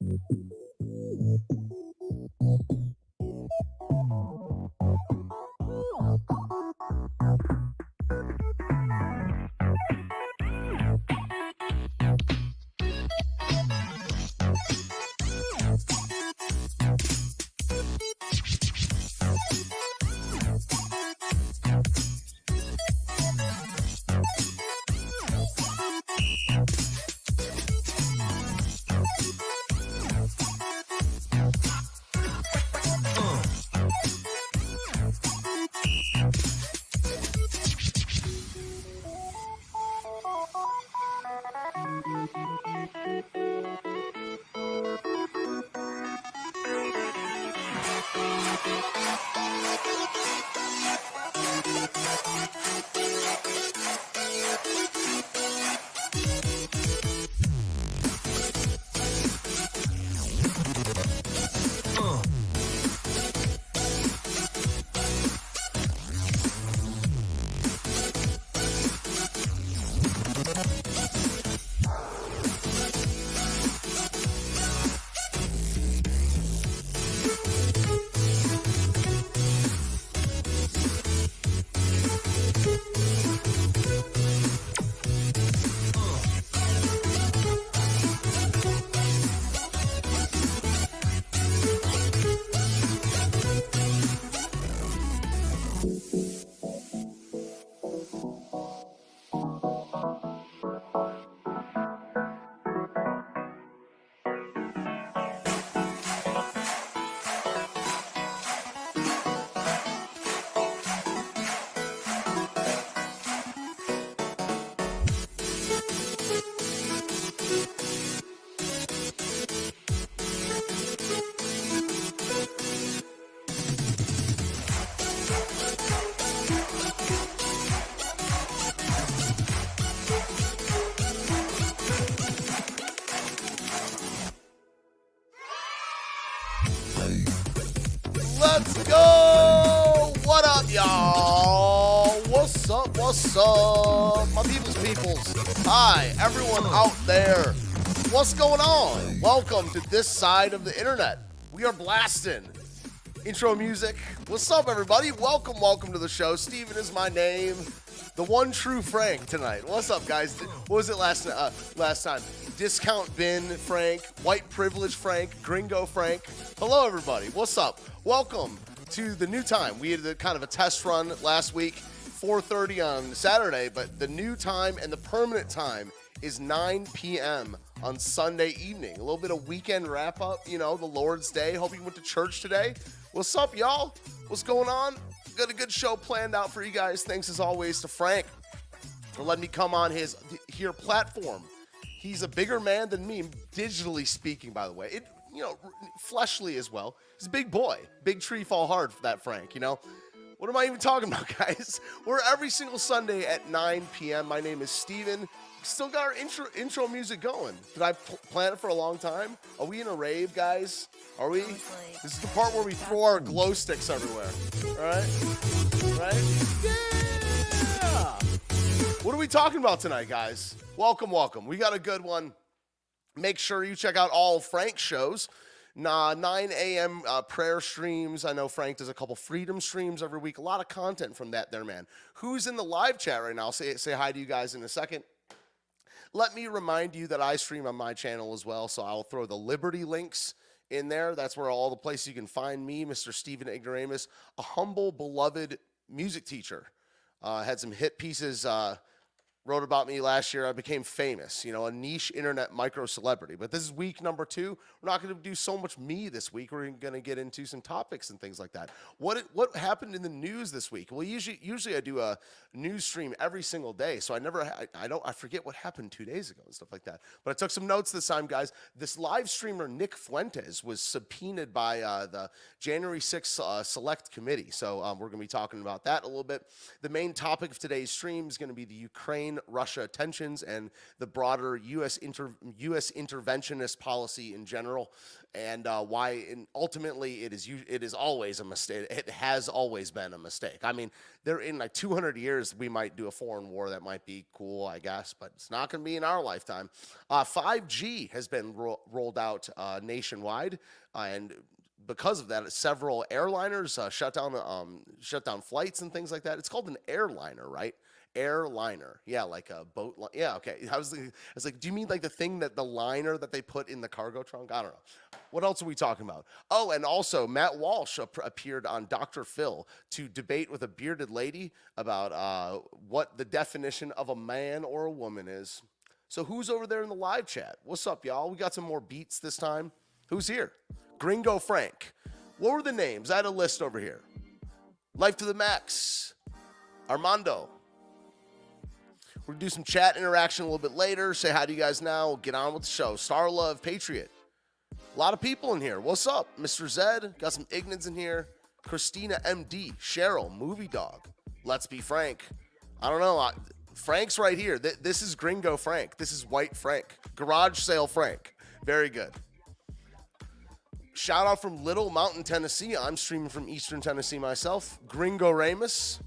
Thank you. What's up? My people's peoples. Hi, everyone out there. What's going on? Welcome to this side of the internet. We are blasting. Intro music. What's up, everybody? Welcome, welcome to the show. Steven is my name. The one true Frank tonight. What's up, guys? What was it last uh, last time? Discount bin Frank, white privilege Frank, gringo Frank. Hello, everybody. What's up? Welcome to the new time. We had a, kind of a test run last week, 4:30 on Saturday, but the new time and the permanent time is 9 p.m. on Sunday evening. A little bit of weekend wrap up. You know, the Lord's Day. Hope you went to church today. What's up, y'all? What's going on? Got a good show planned out for you guys. Thanks as always to Frank for letting me come on his here platform. He's a bigger man than me, digitally speaking. By the way, it you know fleshly as well. He's a big boy, big tree fall hard for that Frank. You know. What am I even talking about, guys? We're every single Sunday at 9 p.m. My name is Steven. Still got our intro intro music going. Did I pl- plan it for a long time? Are we in a rave, guys? Are we? This is the part where we throw our glow sticks everywhere. All right? Right? Yeah! What are we talking about tonight, guys? Welcome, welcome. We got a good one. Make sure you check out all Frank's shows. Nah, 9 a.m. Uh, prayer streams. I know Frank does a couple freedom streams every week. A lot of content from that there, man. Who's in the live chat right now? I'll Say, say hi to you guys in a second. Let me remind you that I stream on my channel as well, so I'll throw the Liberty links in there. That's where all the places you can find me, Mr. Stephen Ignoramus, a humble, beloved music teacher. Uh, had some hit pieces uh, wrote about me last year. I became famous, you know, a niche internet micro celebrity. But this is week number two. We're not going to do so much me this week. We're going to get into some topics and things like that. What what happened in the news this week? Well, usually usually I do a news stream every single day, so I never I, I don't I forget what happened two days ago and stuff like that. But I took some notes this time, guys. This live streamer Nick Fuentes was subpoenaed by uh, the January 6th uh, Select Committee. So um, we're going to be talking about that a little bit. The main topic of today's stream is going to be the Ukraine Russia tensions and the broader U.S. Inter- U.S. interventionist policy in general, and uh, why and ultimately it is it is always a mistake. It has always been a mistake. I mean, there in like 200 years we might do a foreign war that might be cool, I guess, but it's not going to be in our lifetime. Uh, 5G has been ro- rolled out uh, nationwide, and because of that, several airliners uh, shut down um, shut down flights and things like that. It's called an airliner, right? Airliner, yeah, like a boat. Li- yeah, okay. I was, I was like, do you mean like the thing that the liner that they put in the cargo trunk? I don't know. What else are we talking about? Oh, and also Matt Walsh ap- appeared on Dr. Phil to debate with a bearded lady about uh, what the definition of a man or a woman is. So who's over there in the live chat? What's up, y'all? We got some more beats this time. Who's here? Gringo Frank. What were the names? I had a list over here. Life to the Max. Armando. Gonna do some chat interaction a little bit later. Say hi to you guys now. Get on with the show. Star Love Patriot. A lot of people in here. What's up, Mr. Zed? Got some Ignans in here. Christina MD, Cheryl, Movie Dog. Let's be frank. I don't know. I, Frank's right here. Th- this is Gringo Frank. This is White Frank. Garage Sale Frank. Very good. Shout out from Little Mountain, Tennessee. I'm streaming from Eastern Tennessee myself. Gringo Ramus.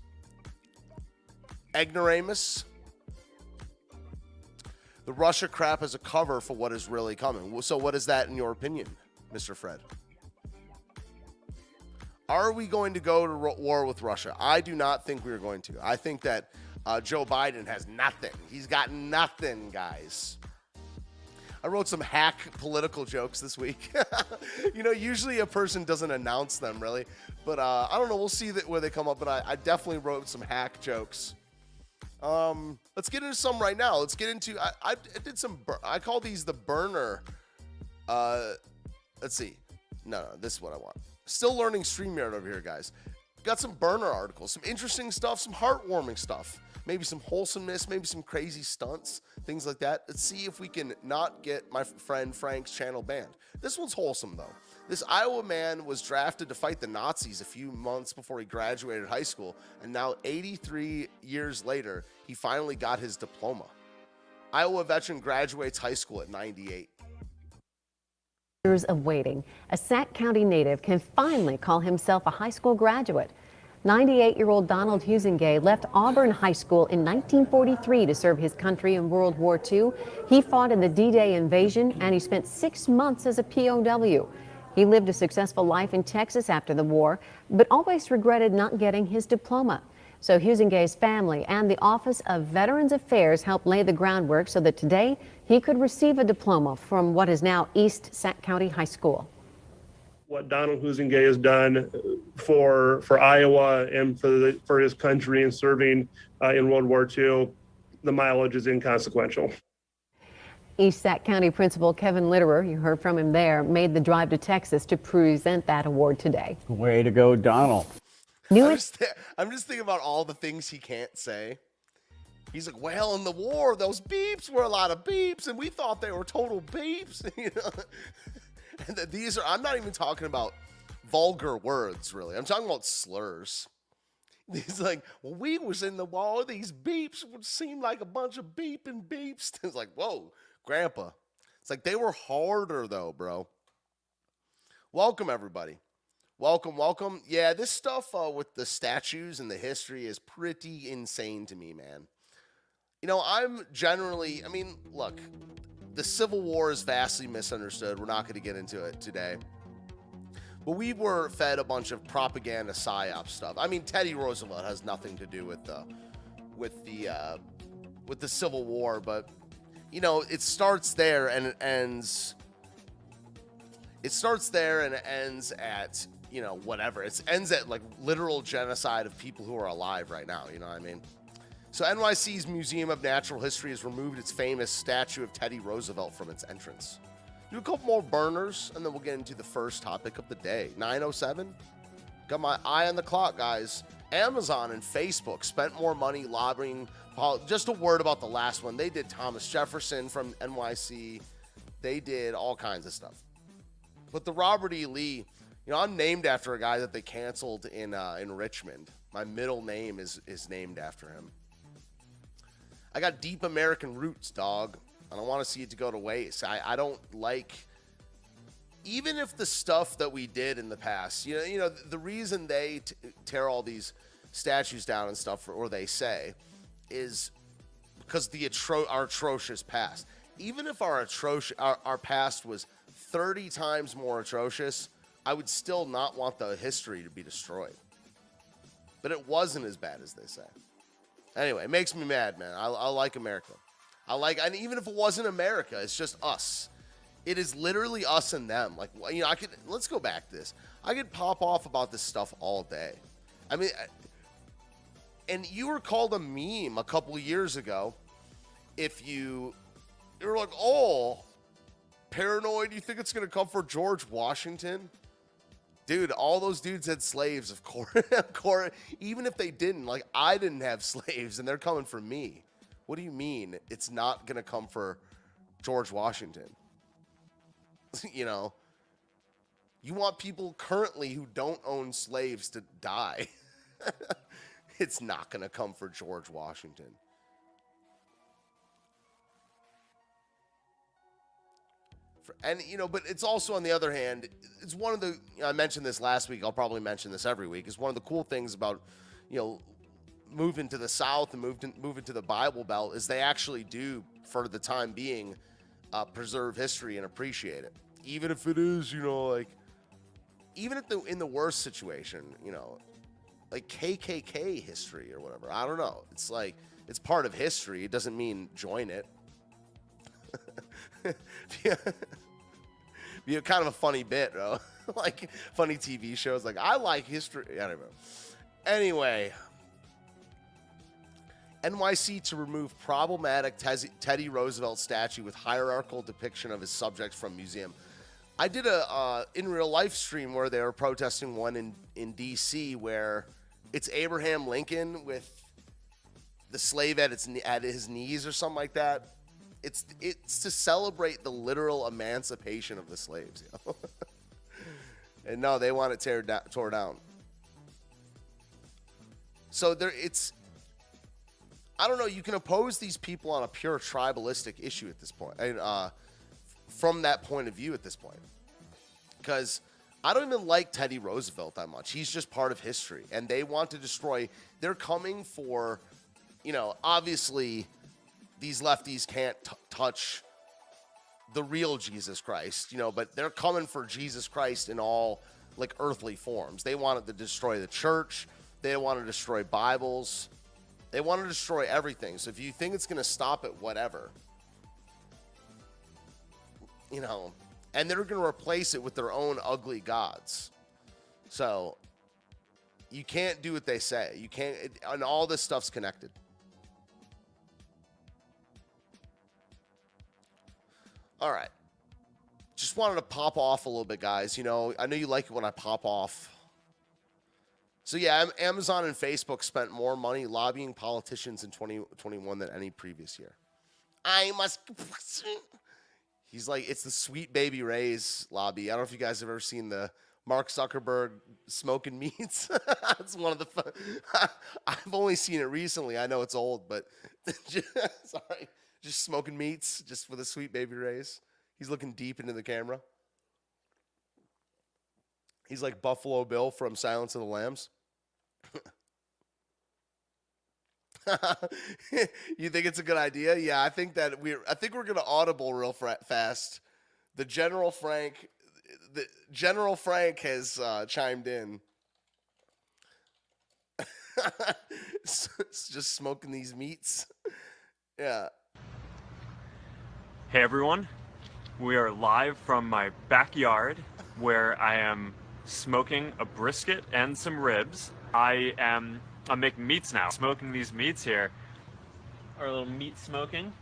Egnoramus. The Russia crap is a cover for what is really coming. So, what is that in your opinion, Mr. Fred? Are we going to go to war with Russia? I do not think we are going to. I think that uh, Joe Biden has nothing. He's got nothing, guys. I wrote some hack political jokes this week. you know, usually a person doesn't announce them really, but uh, I don't know. We'll see that where they come up. But I, I definitely wrote some hack jokes. Um, let's get into some right now. Let's get into. I, I did some. I call these the burner. Uh, let's see. No, no, this is what I want. Still learning StreamYard over here, guys. Got some burner articles, some interesting stuff, some heartwarming stuff, maybe some wholesomeness, maybe some crazy stunts, things like that. Let's see if we can not get my friend Frank's channel banned. This one's wholesome, though. This Iowa man was drafted to fight the Nazis a few months before he graduated high school, and now 83 years later, he finally got his diploma. Iowa veteran graduates high school at 98. Years of waiting, a Sac County native can finally call himself a high school graduate. 98 year old Donald Husengay left Auburn High School in 1943 to serve his country in World War II. He fought in the D Day invasion and he spent six months as a POW. He lived a successful life in Texas after the war, but always regretted not getting his diploma. So Husengay's family and the Office of Veterans Affairs helped lay the groundwork so that today he could receive a diploma from what is now East Sac County High School. what Donald Husengay has done for for Iowa and for the, for his country and serving uh, in World War II, the mileage is inconsequential. East Sac County Principal Kevin Litterer, you heard from him there, made the drive to Texas to present that award today. Way to go, Donald. New I'm just, I'm just thinking about all the things he can't say. He's like, well, in the war, those beeps were a lot of beeps, and we thought they were total beeps. you know? and that these are, I'm not even talking about vulgar words, really. I'm talking about slurs. He's like, well, we was in the war. These beeps would seem like a bunch of beeping beeps. It's like, whoa, grandpa. It's like they were harder, though, bro. Welcome, everybody. Welcome, welcome. Yeah, this stuff uh, with the statues and the history is pretty insane to me, man. You know, I'm generally, I mean, look, the Civil War is vastly misunderstood. We're not going to get into it today. But we were fed a bunch of propaganda psyop stuff. I mean, Teddy Roosevelt has nothing to do with the with the uh, with the Civil War, but you know, it starts there and it ends it starts there and it ends at you know whatever. It ends at like literal genocide of people who are alive right now you know what i mean? So nyc's museum of natural history has removed its famous statue of teddy roosevelt from its entrance. Do a couple more burners and then we'll get into the first topic of the day. 907 got my eye on the clock guys amazon and facebook spent more money lobbying just a word about the last one they did thomas jefferson from nyc they did all kinds of stuff but the Robert E. Lee, you know, I'm named after a guy that they canceled in uh, in Richmond. My middle name is is named after him. I got deep American roots, dog. I don't want to see it to go to waste. I, I don't like even if the stuff that we did in the past, you know, you know, the reason they t- tear all these statues down and stuff, or they say, is because the atro- our atrocious past. Even if our atrocious our, our past was 30 times more atrocious, I would still not want the history to be destroyed. But it wasn't as bad as they say. Anyway, it makes me mad, man. I, I like America. I like, and even if it wasn't America, it's just us. It is literally us and them. Like, you know, I could, let's go back this. I could pop off about this stuff all day. I mean, and you were called a meme a couple years ago if you, you were like, oh, paranoid, you think it's to come for George Washington? Dude, all those dudes had slaves, of course. of course. Even if they didn't, like I didn't have slaves, and they're coming for me. What do you mean it's not gonna come for George Washington? you know, you want people currently who don't own slaves to die. it's not gonna come for George Washington. and you know, but it's also on the other hand, it's one of the you know, I mentioned this last week. I'll probably mention this every week. Is one of the cool things about you know moving to the South and moving moving to the Bible Belt is they actually do for the time being uh, preserve history and appreciate it, even if it is you know like even if the in the worst situation, you know, like KKK history or whatever. I don't know. It's like it's part of history. It doesn't mean join it. be a kind of a funny bit, bro. like funny TV shows. Like I like history. Anyway, anyway, NYC to remove problematic Teddy Roosevelt statue with hierarchical depiction of his subjects from museum. I did a uh, in real life stream where they were protesting one in in D.C. where it's Abraham Lincoln with the slave at its at his knees or something like that it's it's to celebrate the literal emancipation of the slaves. You know? and no, they want it tear down, tore down. So there, it's. I don't know. You can oppose these people on a pure tribalistic issue at this point, and uh, from that point of view at this point, because I don't even like Teddy Roosevelt that much. He's just part of history, and they want to destroy. They're coming for, you know, obviously these lefties can't t- touch the real Jesus Christ, you know, but they're coming for Jesus Christ in all like earthly forms. They wanted to destroy the church, they want to destroy Bibles, they want to destroy everything. So if you think it's going to stop at whatever, you know, and they're going to replace it with their own ugly gods. So you can't do what they say. You can't, it, and all this stuff's connected. All right. Just wanted to pop off a little bit, guys. You know, I know you like it when I pop off. So, yeah, Amazon and Facebook spent more money lobbying politicians in 2021 than any previous year. I must. He's like, it's the Sweet Baby Ray's lobby. I don't know if you guys have ever seen the Mark Zuckerberg smoking meats. it's one of the fun. I've only seen it recently. I know it's old, but sorry just smoking meats, just with the Sweet Baby Ray's. He's looking deep into the camera. He's like Buffalo Bill from Silence of the Lambs. you think it's a good idea? Yeah, I think that we're. I think we're gonna audible real fast. The General Frank, the General Frank has uh, chimed in. just smoking these meats. Yeah. Hey everyone, we are live from my backyard where I am smoking a brisket and some ribs. I am I'm making meats now. Smoking these meats here. Our little meat smoking.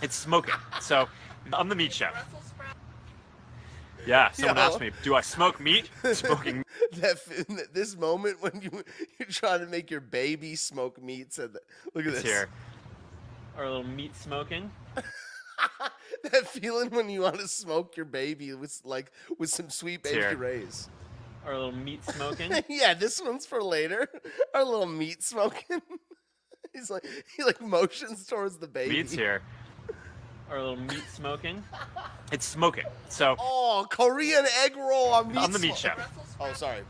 It's smoking. So I'm the meat chef. Yeah, someone Yo. asked me, "Do I smoke meat?" Smoking. that this moment when you you're trying to make your baby smoke meat. Said that. Look at this. Here. Our little meat smoking. that feeling when you want to smoke your baby with like with some sweet baby Here. rays. Our little meat smoking. yeah, this one's for later. Our little meat smoking. He's like he like motions towards the baby. Meats here. Our little meat smoking. It's smoking. So Oh, Korean egg roll on meat. I'm the meat smoke. chef. Oh, sorry.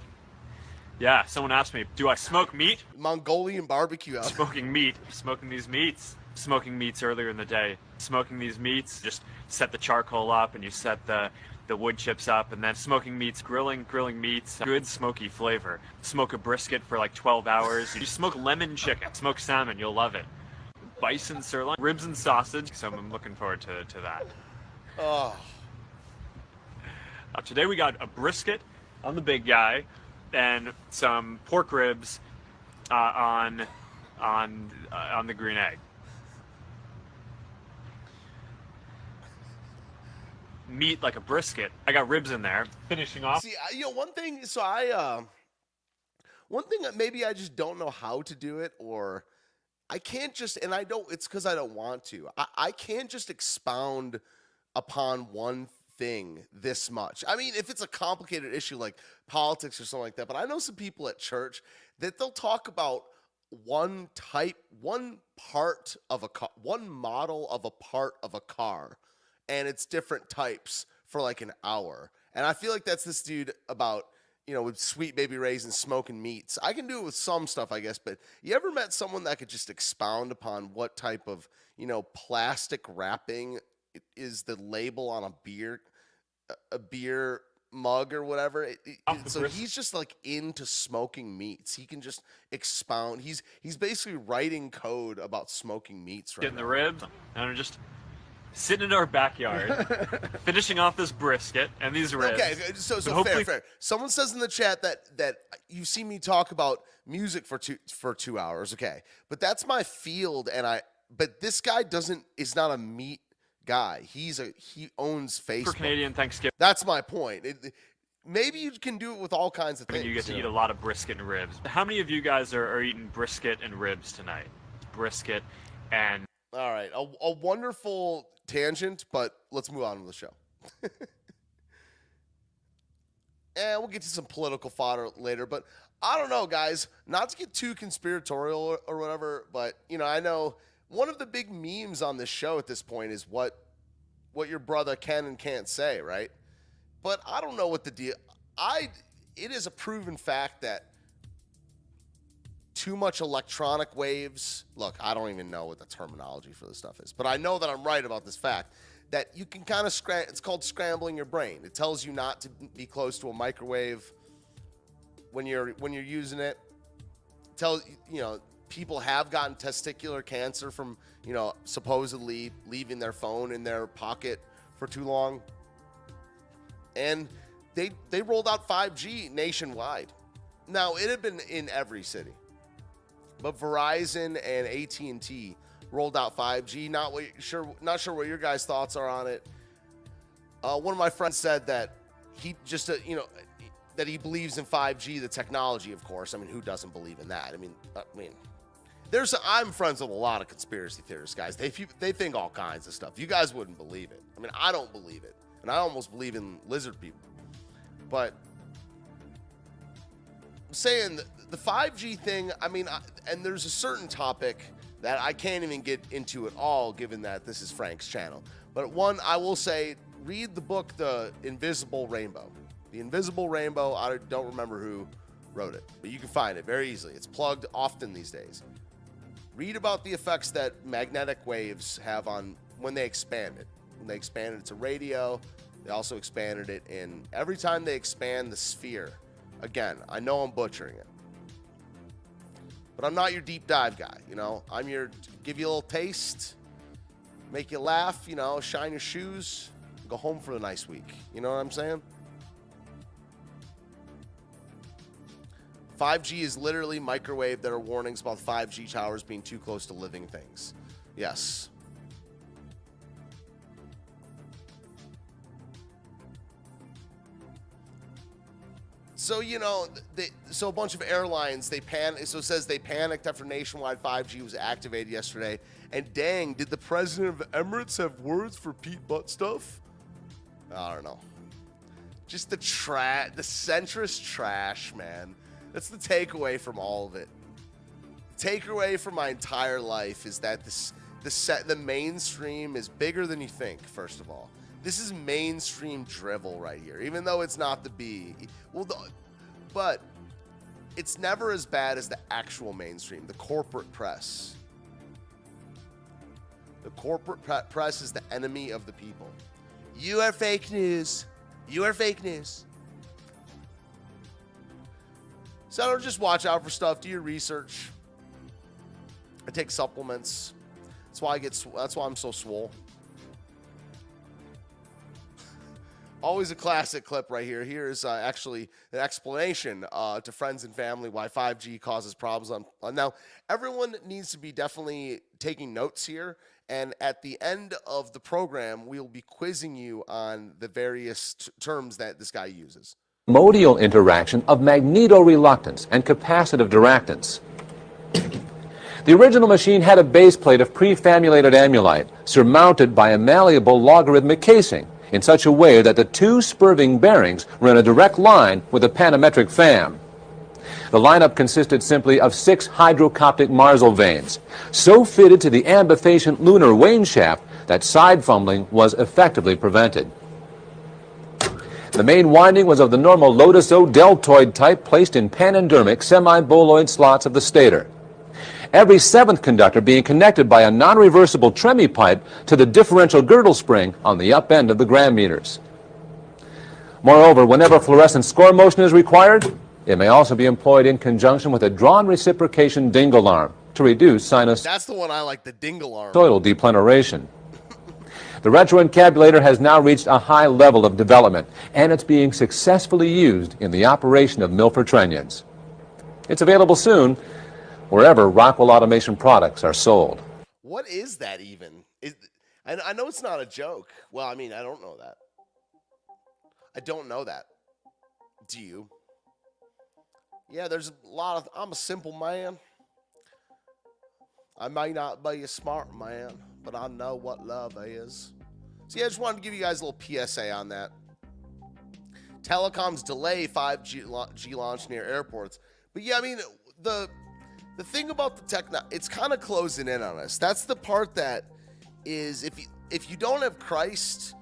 Yeah, someone asked me, do I smoke meat? Mongolian barbecue out. Smoking meat. Smoking these meats. Smoking meats earlier in the day. Smoking these meats. Just set the charcoal up and you set the the wood chips up and then smoking meats, grilling, grilling meats, good smoky flavor. Smoke a brisket for like 12 hours. You smoke lemon chicken, smoke salmon, you'll love it. Bison sirloin, ribs and sausage. So I'm looking forward to, to that. Oh, Uh, today we got a brisket on the big guy, and some pork ribs uh, on on uh, on the green egg. Meat like a brisket. I got ribs in there. Finishing off. see, I, you know, one thing. So I, uh, one thing that maybe I just don't know how to do it, or I can't just, and I don't. It's because I don't want to. I, I can't just expound upon one thing this much. I mean, if it's a complicated issue like politics or something like that, but I know some people at church that they'll talk about one type, one part of a car, one model of a part of a car, and it's different types for like an hour. And I feel like that's this dude about, you know, with sweet baby raisins, smoking meats. I can do it with some stuff, I guess, but you ever met someone that could just expound upon what type of, you know, plastic wrapping is the label on a beer, a- beer mug or whatever? It- it- so he's just like into smoking meats. He can just expound. He's he's basically writing code about smoking meats right Getting the ribs, and just sitting in our backyard, finishing off this brisket and these ribs. Okay, okay, so so hopefully- fair. Someone says in the chat that that you see me talk about music for two for two hours. Okay, but that's my field, and I. But this guy doesn't is not a meat guy. He's a he owns For Canadian Thanksgiving, That's my point. It, maybe you can do it with all kinds of things. you get to eat a lot of brisket and ribs. How many of you guys are, are eating brisket and ribs tonight? Brisket and All right, a, a wonderful tangent, but let's move on to the show. and we'll get to some political fodder later, but I don't know, guys. Not to get too conspiratorial or, or whatever, but you know, I know one of the big memes on this show at this point is what what your brother can and can't say, right? But I don't know what the deal. I it is a proven fact that too much electronic waves. Look, I don't even know what the terminology for this stuff is, but I know that I'm right about this fact that you can kind of scram. It's called scrambling your brain. It tells you not to be close to a microwave when you're when you're using it. Tell you know people have gotten testicular cancer from you know supposedly leaving their phone in their pocket for too long, and they they rolled out 5G nationwide. Now it had been in every city but Verizon and AT&T rolled out 5G. Not what, sure, not sure what your guys' thoughts are on it. Uh, one of my friends said that he just, uh, you know, that he believes in 5G, the technology, of course. I mean, who doesn't believe in that? I mean, I mean, there's I'm friends with a lot of conspiracy theorists, guys. They they think all kinds of stuff. You guys wouldn't believe it. I mean, I don't believe it, and I almost believe in lizard people. But saying the, the 5G thing, I mean, I, and there's a certain topic that I can't even get into at all, given that this is Frank's channel. But one, I will say, read the book, The Invisible Rainbow. The Invisible Rainbow, I don't remember who wrote it, but you can find it very easily. It's plugged often these days. Read about the effects that magnetic waves have on when they expand it. When they expanded it to radio, they also expanded it in every time they expand the sphere. Again, I know I'm butchering it. But I'm not your deep dive guy, you know. I'm your give you a little taste, make you laugh, you know, shine your shoes, go home for a nice week. You know what I'm saying? 5G is literally microwave. There are warnings about 5G towers being too close to living things. Yes. So you know, they, so a bunch of airlines they pan. So it says they panicked after nationwide 5G was activated yesterday. And dang, did the president of the Emirates have words for Pete Butt stuff? I don't know. Just the trash, the centrist trash, man. That's the takeaway from all of it. The takeaway from my entire life is that this the set the mainstream is bigger than you think. First of all, this is mainstream drivel right here, even though it's not the B. Well, the, but it's never as bad as the actual mainstream, the corporate press. The corporate pre- press is the enemy of the people. You are fake news. You are fake news. So don't just watch out for stuff. Do your research. I take supplements. That's why I get. That's why I'm so swole. Always a classic clip right here. Here is uh, actually an explanation uh, to friends and family why 5G causes problems. On, on now, everyone needs to be definitely taking notes here. And at the end of the program, we will be quizzing you on the various t- terms that this guy uses. modial interaction of magnetoreluctance and capacitive diractance. The original machine had a base plate of prefamulated amulite surmounted by a malleable logarithmic casing in such a way that the two spurving bearings were in a direct line with the panametric fan. The lineup consisted simply of six hydrocoptic marzlevanes, so fitted to the ambifacient lunar wane shaft that side fumbling was effectively prevented. The main winding was of the normal Lotus O deltoid type placed in panendermic semi-boloid slots of the stator. Every seventh conductor being connected by a non-reversible tremie pipe to the differential girdle spring on the up end of the gram meters. Moreover, whenever fluorescent score motion is required, it may also be employed in conjunction with a drawn reciprocation dingle arm to reduce sinusoidal That's the one I like, the dingle arm. depleneration. The retroencabulator has now reached a high level of development, and it's being successfully used in the operation of Milford trunnions. It's available soon wherever Rockwell Automation products are sold. What is that even? Is, I, I know it's not a joke. Well, I mean, I don't know that. I don't know that. Do you? Yeah, there's a lot of. I'm a simple man. I may not be a smart man, but I know what love is. So, yeah, I just wanted to give you guys a little PSA on that. Telecoms delay 5G la- G launch near airports. But yeah, I mean, the the thing about the tech, it's kind of closing in on us. That's the part that is if you if you don't have Christ,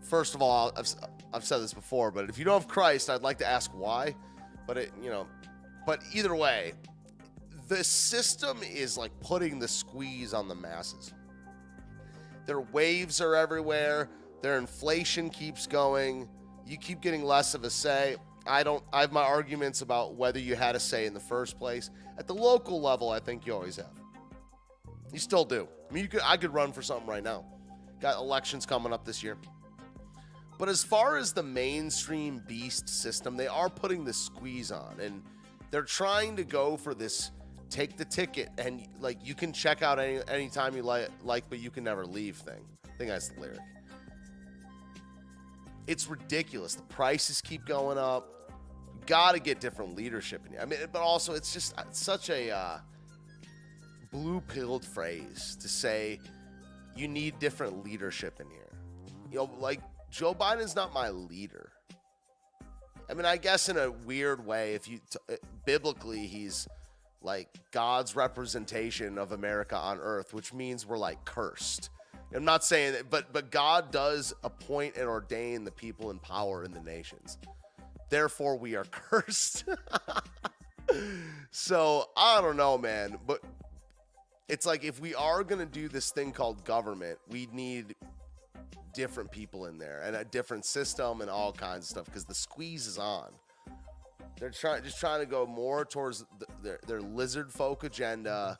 first of all, I've I've said this before, but if you don't have Christ, I'd like to ask why. But it, you know, but either way, the system is like putting the squeeze on the masses. Their waves are everywhere. Their inflation keeps going. You keep getting less of a say. I don't. I have my arguments about whether you had a say in the first place. At the local level, I think you always have. You still do. I mean, you could. I could run for something right now. Got elections coming up this year. But as far as the mainstream beast system, they are putting the squeeze on, and they're trying to go for this take the ticket and like you can check out any anytime you like, like, but you can never leave thing. I think that's the lyric. It's ridiculous. The prices keep going up. Got to get different leadership in here. I mean, but also it's just such a uh, blue pilled phrase to say you need different leadership in here. You know, like Joe Biden's not my leader. I mean, I guess in a weird way, if you t- uh, biblically, he's like God's representation of America on earth, which means we're like cursed. I'm not saying that, but but God does appoint and ordain the people in power in the nations. Therefore, we are cursed. so I don't know, man, but it's like if we are gonna do this thing called government, we need different people in there and a different system and all kinds of stuff because the squeeze is on. They're trying, just trying to go more towards the, their, their lizard folk agenda.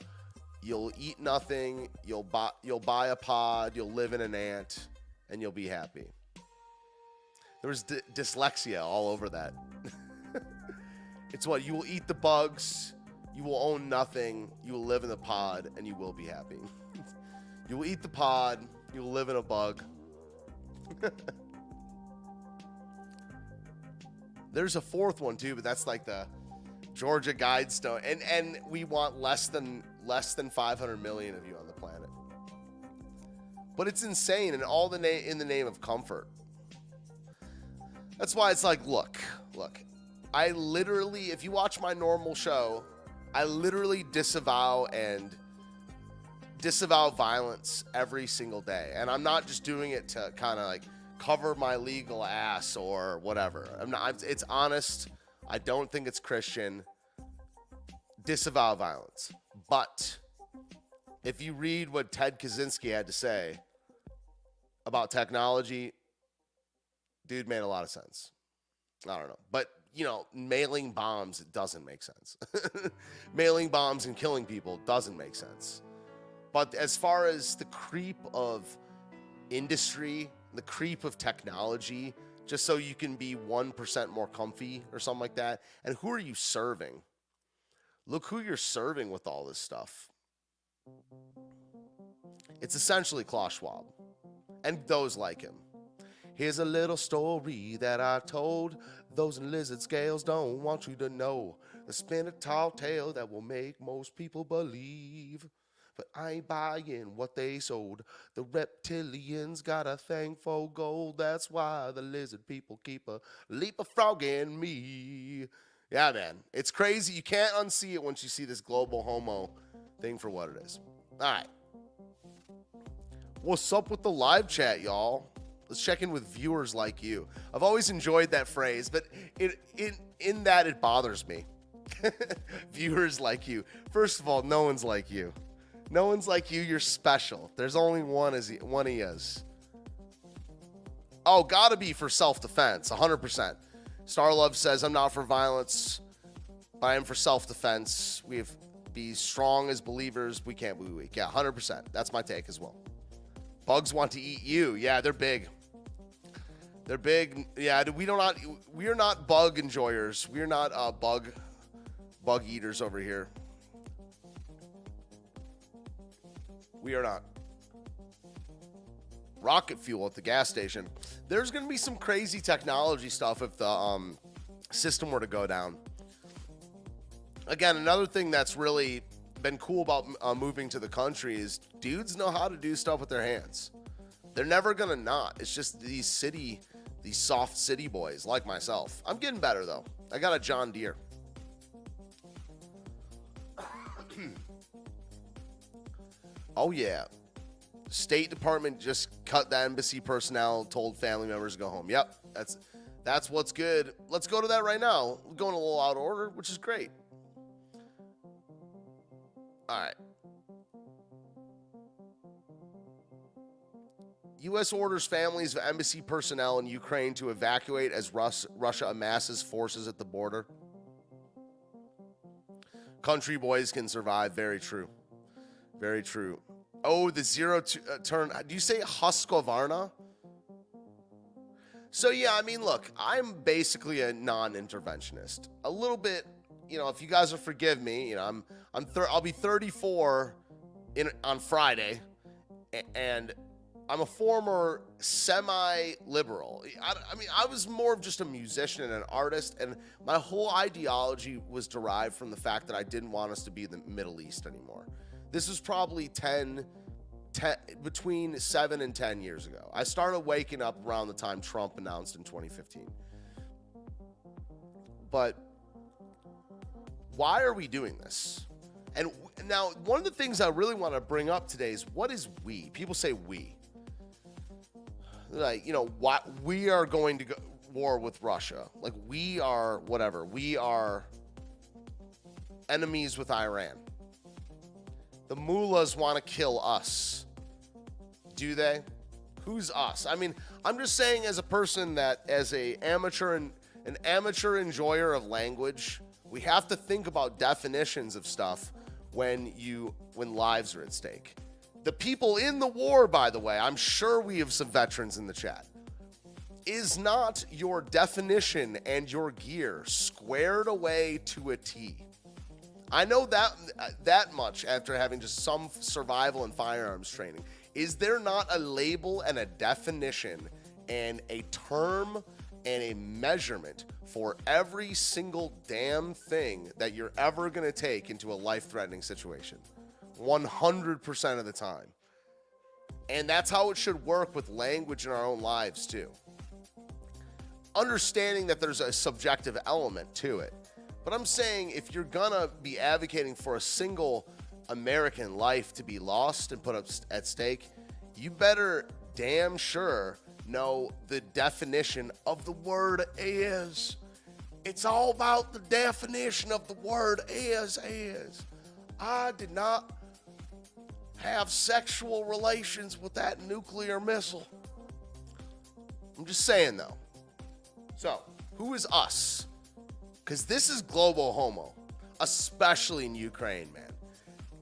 You'll eat nothing. You'll buy, you'll buy a pod. You'll live in an ant, and you'll be happy. There was d- dyslexia all over that. it's what you will eat the bugs. You will own nothing. You will live in the pod, and you will be happy. you will eat the pod. You will live in a bug. There's a fourth one too, but that's like the Georgia Guidestone, and and we want less than less than 500 million of you on the planet. But it's insane, and all the na- in the name of comfort. That's why it's like, look, look. I literally, if you watch my normal show, I literally disavow and disavow violence every single day. And I'm not just doing it to kind of like cover my legal ass or whatever. I'm not it's honest. I don't think it's Christian. Disavow violence. But if you read what Ted Kaczynski had to say about technology, dude made a lot of sense. I don't know. But, you know, mailing bombs doesn't make sense. mailing bombs and killing people doesn't make sense. But as far as the creep of industry, the creep of technology, just so you can be 1% more comfy or something like that, and who are you serving? Look who you're serving with all this stuff. It's essentially Klaus Schwab and those like him. Here's a little story that I told. Those lizard scales don't want you to know. They spin a tall tale that will make most people believe. But I ain't buying what they sold. The reptilians got a thing for gold. That's why the lizard people keep a leap of frog in me. Yeah, man. It's crazy. You can't unsee it once you see this global homo thing for what it is. All right. What's up with the live chat, y'all? Let's check in with viewers like you. I've always enjoyed that phrase, but it, in in that it bothers me. viewers like you. First of all, no one's like you. No one's like you. You're special. There's only one as he, one he is. Oh, gotta be for self-defense, 100%. Starlove says, I'm not for violence, I am for self-defense. We have be strong as believers. We can't be weak. Yeah, 100%. That's my take as well. Bugs want to eat you. Yeah, they're big. They're big. Yeah, we do not. We are not bug enjoyers. We are not uh, bug bug eaters over here. We are not. Rocket fuel at the gas station. There's going to be some crazy technology stuff if the um, system were to go down. Again, another thing that's really been cool about uh, moving to the country is dudes know how to do stuff with their hands. They're never going to not. It's just these city, these soft city boys like myself. I'm getting better though. I got a John Deere. oh, yeah. State Department just cut the embassy personnel, told family members to go home. Yep, that's that's what's good. Let's go to that right now. We're going a little out of order, which is great. All right. U.S. orders families of embassy personnel in Ukraine to evacuate as Rus- Russia amasses forces at the border. Country boys can survive. Very true. Very true. Oh, the zero to, uh, turn. Do you say Husqvarna? So yeah, I mean, look, I'm basically a non-interventionist. A little bit, you know, if you guys will forgive me, you know, I'm I'm thir- I'll be 34 in on Friday, and I'm a former semi-liberal. I, I mean, I was more of just a musician and an artist, and my whole ideology was derived from the fact that I didn't want us to be in the Middle East anymore. This was probably 10, 10, between seven and 10 years ago. I started waking up around the time Trump announced in 2015. But why are we doing this? And now, one of the things I really want to bring up today is what is we? People say we. Like, you know, what we are going to go war with Russia. Like, we are whatever. We are enemies with Iran. The mullahs want to kill us. Do they? Who's us? I mean, I'm just saying as a person that as a amateur and an amateur enjoyer of language, we have to think about definitions of stuff when you when lives are at stake. The people in the war, by the way, I'm sure we have some veterans in the chat. Is not your definition and your gear squared away to a T? I know that that much after having just some survival and firearms training. Is there not a label and a definition and a term and a measurement for every single damn thing that you're ever going to take into a life-threatening situation? 100% of the time. And that's how it should work with language in our own lives too. Understanding that there's a subjective element to it But I'm saying if you're gonna be advocating for a single American life to be lost and put up at stake, you better damn sure know the definition of the word is. It's all about the definition of the word is is. I did not have sexual relations with that nuclear missile. I'm just saying though. So, who is us? Because this is global homo, especially in Ukraine, man.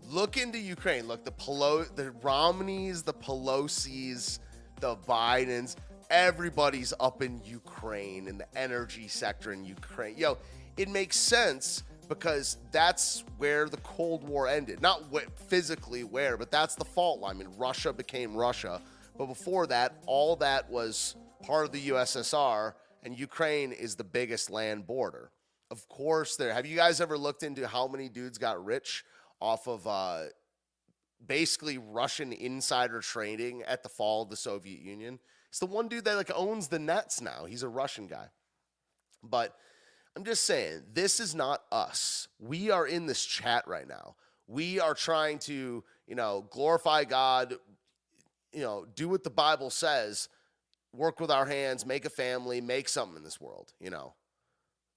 Look into Ukraine. Look, the Pelo- the Romneys, the Pelosi's, the Bidens, everybody's up in Ukraine in the energy sector in Ukraine. Yo, it makes sense because that's where the Cold War ended. Not wh- physically where, but that's the fault line. I mean, Russia became Russia. But before that, all that was part of the USSR, and Ukraine is the biggest land border. Of course, there. Have you guys ever looked into how many dudes got rich off of uh, basically Russian insider trading at the fall of the Soviet Union? It's the one dude that like owns the Nets now. He's a Russian guy. But I'm just saying, this is not us. We are in this chat right now. We are trying to, you know, glorify God, you know, do what the Bible says, work with our hands, make a family, make something in this world, you know.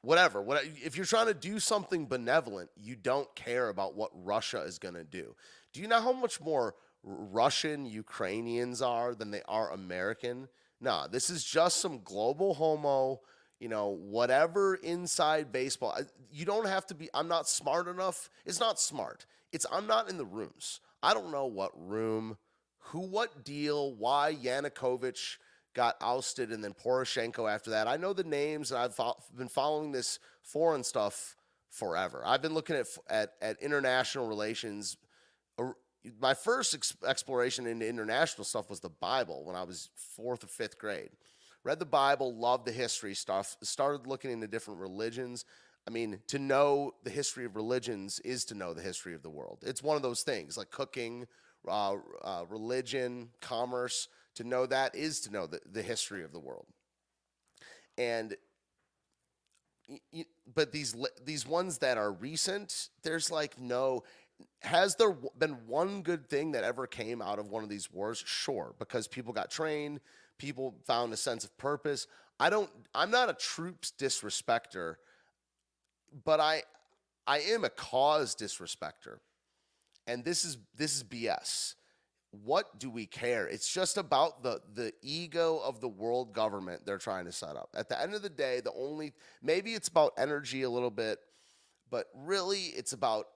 Whatever. What if you're trying to do something benevolent, you don't care about what Russia is going to do. Do you know how much more Russian Ukrainians are than they are American? Nah, this is just some global homo you know, whatever inside baseball. You don't have to be, I'm not smart enough. It's not smart. It's, I'm not in the rooms. I don't know what room, who, what deal, why Yanukovych got ousted and then Poroshenko after that. I know the names and I've been following this foreign stuff forever. I've been looking at, at, at international relations. My first ex- exploration into international stuff was the Bible when I was fourth or fifth grade read the Bible, loved the history stuff, started looking into different religions. I mean, to know the history of religions is to know the history of the world. It's one of those things like cooking, uh, uh, religion, commerce. To know that is to know the, the history of the world. And but these these ones that are recent, there's like no. Has there been one good thing that ever came out of one of these wars? Sure, because people got trained, people found a sense of purpose. I don't I'm not a troops disrespecter, but I I am a cause disrespecter. And this is this is BS. What do we care? It's just about the the ego of the world government they're trying to set up. At the end of the day, the only maybe it's about energy a little bit, but really it's about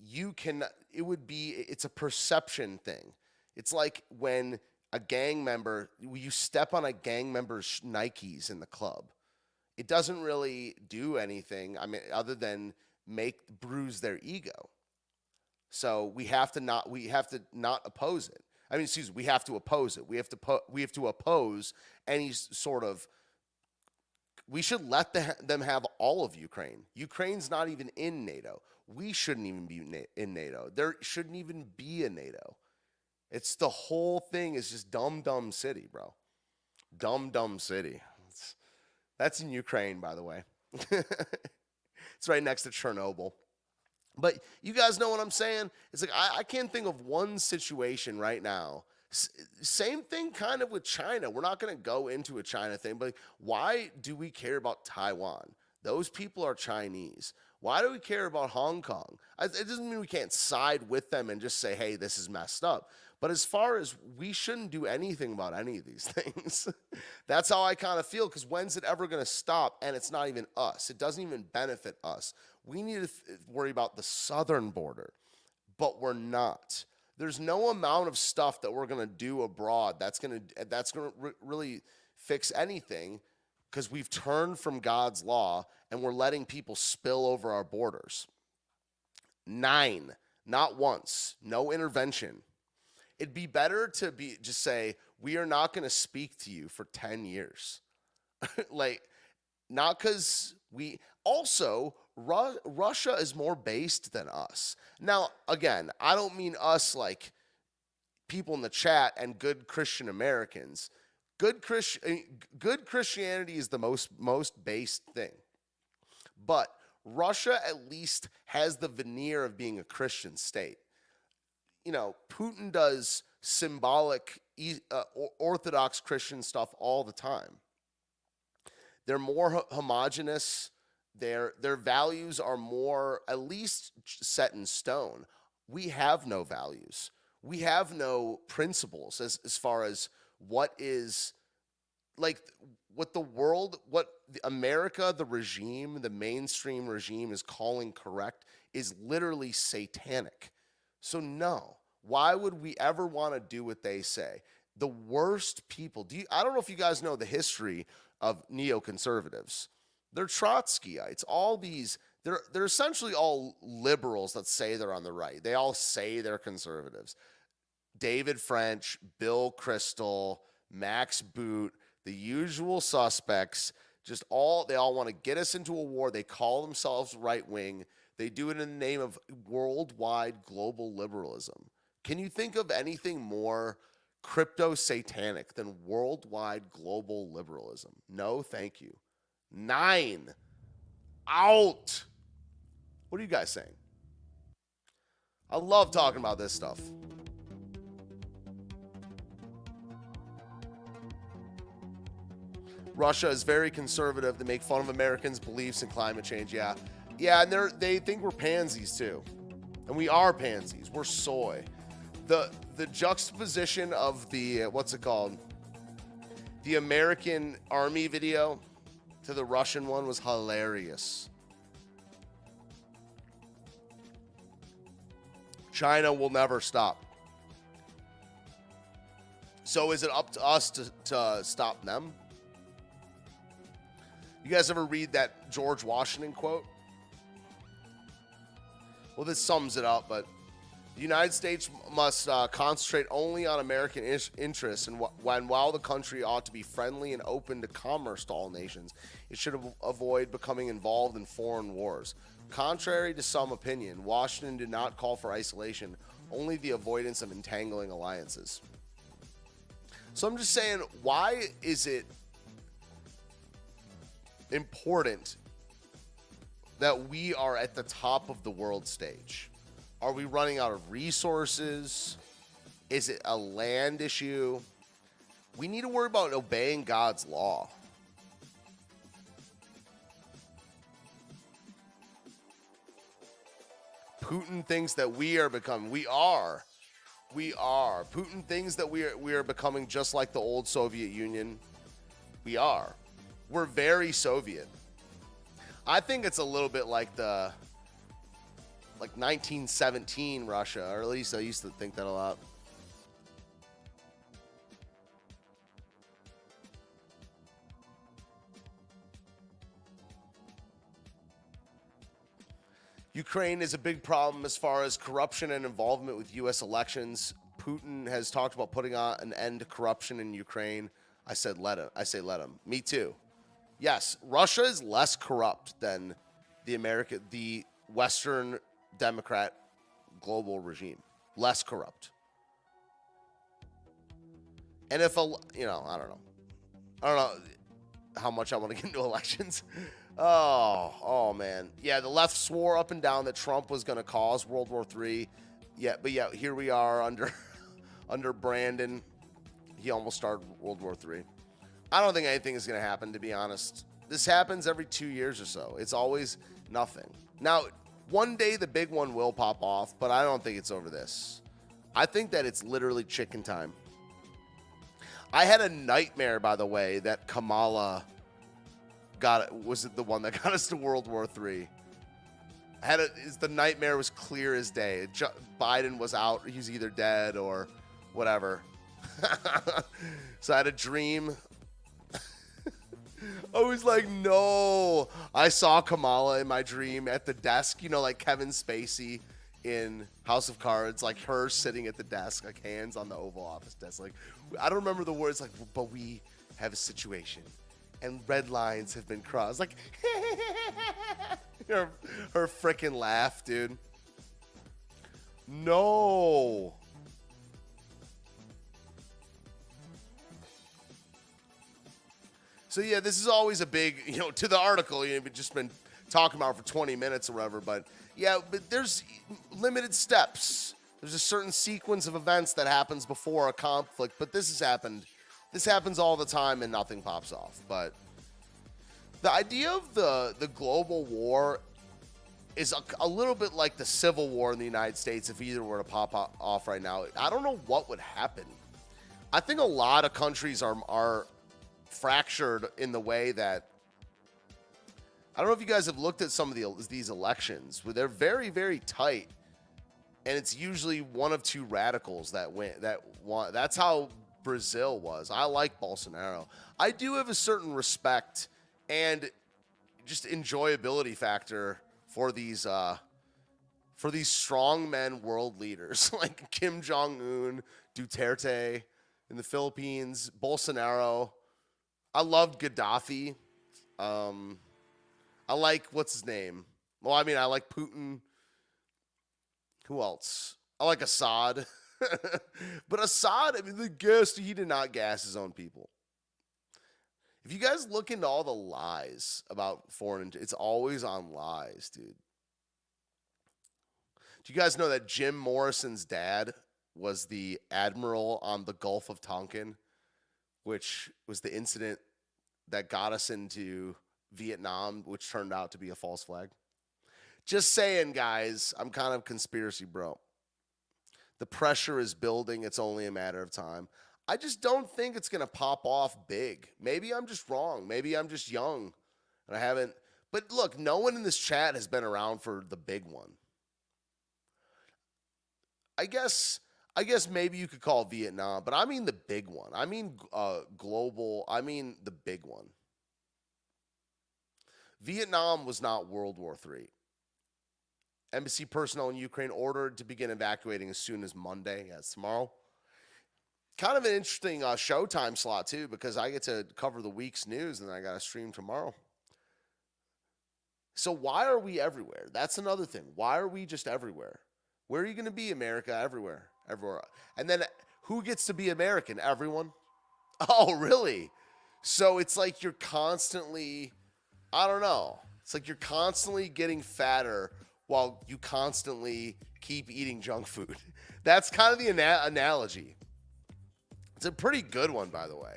you can it would be it's a perception thing. It's like when a gang member, you step on a gang member's Nikes in the club. It doesn't really do anything. I mean, other than make bruise their ego. So we have to not we have to not oppose it. I mean, excuse me, we have to oppose it. We have to po- we have to oppose any sort of. We should let the, them have all of Ukraine. Ukraine's not even in NATO. We shouldn't even be in NATO. There shouldn't even be a NATO. It's the whole thing is just dumb, dumb city, bro. Dumb, dumb city. It's, that's in Ukraine, by the way. it's right next to Chernobyl. But you guys know what I'm saying? It's like I, I can't think of one situation right now. S- same thing kind of with China. We're not going to go into a China thing, but why do we care about Taiwan? Those people are Chinese. Why do we care about Hong Kong? It doesn't mean we can't side with them and just say, hey, this is messed up. But as far as we shouldn't do anything about any of these things, that's how I kind of feel. Because when's it ever going to stop? And it's not even us, it doesn't even benefit us. We need to th- worry about the southern border, but we're not. There's no amount of stuff that we're going to do abroad that's going to that's going to re- really fix anything because we've turned from God's law and we're letting people spill over our borders. Nine, not once, no intervention. It'd be better to be just say, we are not going to speak to you for 10 years. like, not because we also, Ru- Russia is more based than us. Now, again, I don't mean us like people in the chat and good Christian Americans. Good, Christ- eh, good Christianity is the most, most based thing. But Russia at least has the veneer of being a Christian state. You know, Putin does symbolic uh, Orthodox Christian stuff all the time. They're more ho- homogenous. Their their values are more at least set in stone. We have no values. We have no principles as as far as what is like what the world what America the regime the mainstream regime is calling correct is literally satanic. So no, why would we ever want to do what they say? The worst people. Do you I don't know if you guys know the history of neoconservatives. They're Trotskyites. All these they're they're essentially all liberals that say they're on the right. They all say they're conservatives. David French, Bill Kristol, Max Boot, the usual suspects, just all they all want to get us into a war. They call themselves right wing. They do it in the name of worldwide global liberalism. Can you think of anything more crypto satanic than worldwide global liberalism? No, thank you. Nine. Out. What are you guys saying? I love talking about this stuff. Russia is very conservative. They make fun of Americans' beliefs in climate change. Yeah. Yeah, and they're they think we're pansies too. And we are pansies. We're soy. The the juxtaposition of the uh, what's it called? The American army video to the Russian one was hilarious. China will never stop. So is it up to us to, to stop them? You guys ever read that George Washington quote? Well, this sums it up, but the United States must uh, concentrate only on American is- interests, and wh- when while the country ought to be friendly and open to commerce to all nations, it should av- avoid becoming involved in foreign wars. Contrary to some opinion, Washington did not call for isolation, only the avoidance of entangling alliances. So I'm just saying, why is it important that we are at the top of the world stage? Are we running out of resources? Is it a land issue? We need to worry about obeying God's law. Putin thinks that we are becoming, we are, we are. Putin thinks that we are, we are becoming just like the old Soviet Union. We are. We're very Soviet. I think it's a little bit like the like 1917 Russia, or at least I used to think that a lot. Ukraine is a big problem as far as corruption and involvement with U.S. elections. Putin has talked about putting on an end to corruption in Ukraine. I said let him. I say let him. Me too. Yes, Russia is less corrupt than the America, the Western Democrat global regime. Less corrupt. And if a, you know, I don't know, I don't know how much I want to get into elections. Oh, oh man, yeah. The left swore up and down that Trump was going to cause World War III. Yeah, but yeah, here we are under under Brandon. He almost started World War III. I don't think anything is going to happen, to be honest. This happens every two years or so. It's always nothing. Now, one day the big one will pop off, but I don't think it's over this. I think that it's literally chicken time. I had a nightmare, by the way, that Kamala got. Was it the one that got us to World War? I had a, is the nightmare was clear as day. Biden was out. He's either dead or whatever. so I had a dream. I was like, no. I saw Kamala in my dream at the desk, you know, like Kevin Spacey in House of Cards, like her sitting at the desk, like hands on the Oval Office desk. Like, I don't remember the words, like, but we have a situation and red lines have been crossed. Like, her, her freaking laugh, dude. No. So yeah, this is always a big, you know, to the article. You've just been talking about for 20 minutes or whatever. But yeah, but there's limited steps. There's a certain sequence of events that happens before a conflict, but this has happened. This happens all the time and nothing pops off. But the idea of the the global war is a, a, little bit like the Civil War in the United States if either were to pop off right now. I don't know what would happen. I think a lot of countries are are fractured in the way that I don't know if you guys have looked at some of the these elections where they're very very tight and it's usually one of two radicals that win that want that's how Brazil was. I like Bolsonaro. I do have a certain respect and just enjoyability factor for these uh, for these strong men world leaders like Kim Jong Un, Duterte in the Philippines, Bolsonaro. I loved Gaddafi. Um, I like what's his name. Well, I mean, I like Putin. Who else? I like Assad. but Assad, I mean, the gas, he did not gas his own people. If you guys look into all the lies about foreign, it's always on lies, dude. Do you guys know that Jim Morrison's dad was the admiral on the Gulf of Tonkin, which was the incident that got us into Vietnam, which turned out to be a false flag? Just saying, guys, I'm kind of conspiracy bro. The pressure is building, it's only a matter of time. I just don't think it's going to pop off big. Maybe I'm just wrong. Maybe I'm just young and I haven't. But look, no one in this chat has been around for the big one. I guess I guess maybe you could call Vietnam, but I mean the big one. I mean uh, global. I mean the big one. Vietnam was not World War III. Embassy personnel in Ukraine ordered to begin evacuating as soon as Monday. Yes, tomorrow kind of an interesting uh, showtime slot too because I get to cover the week's news and I got to stream tomorrow. So why are we everywhere? That's another thing. Why are we just everywhere? Where are you going to be, America? Everywhere, everywhere. And then who gets to be American? Everyone. Oh, really? So it's like you're constantly, I don't know. It's like you're constantly getting fatter while you constantly keep eating junk food. That's kind of the ana- analogy. It's a pretty good one, by the way.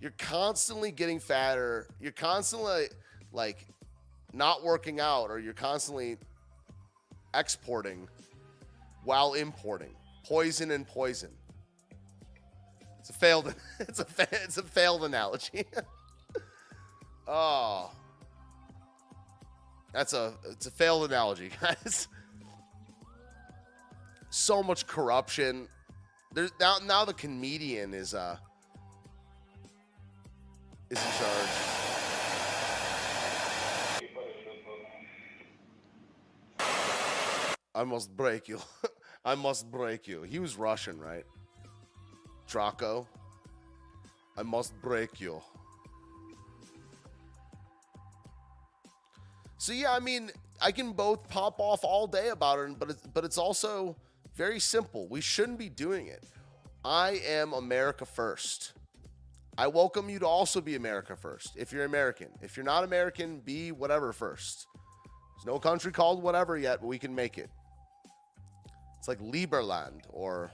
You're constantly getting fatter. You're constantly like not working out, or you're constantly exporting while importing. Poison and poison. It's a failed. It's a it's a failed analogy. oh, that's a it's a failed analogy, guys. So much corruption. There's now now the comedian is uh is in charge. I must break you. I must break you. He was Russian, right? Drago. I must break you. So yeah, I mean, I can both pop off all day about it, but it's, but it's also very simple. We shouldn't be doing it. I am America first. I welcome you to also be America first if you're American. If you're not American, be whatever first. There's no country called whatever yet, but we can make it. It's like Liberland or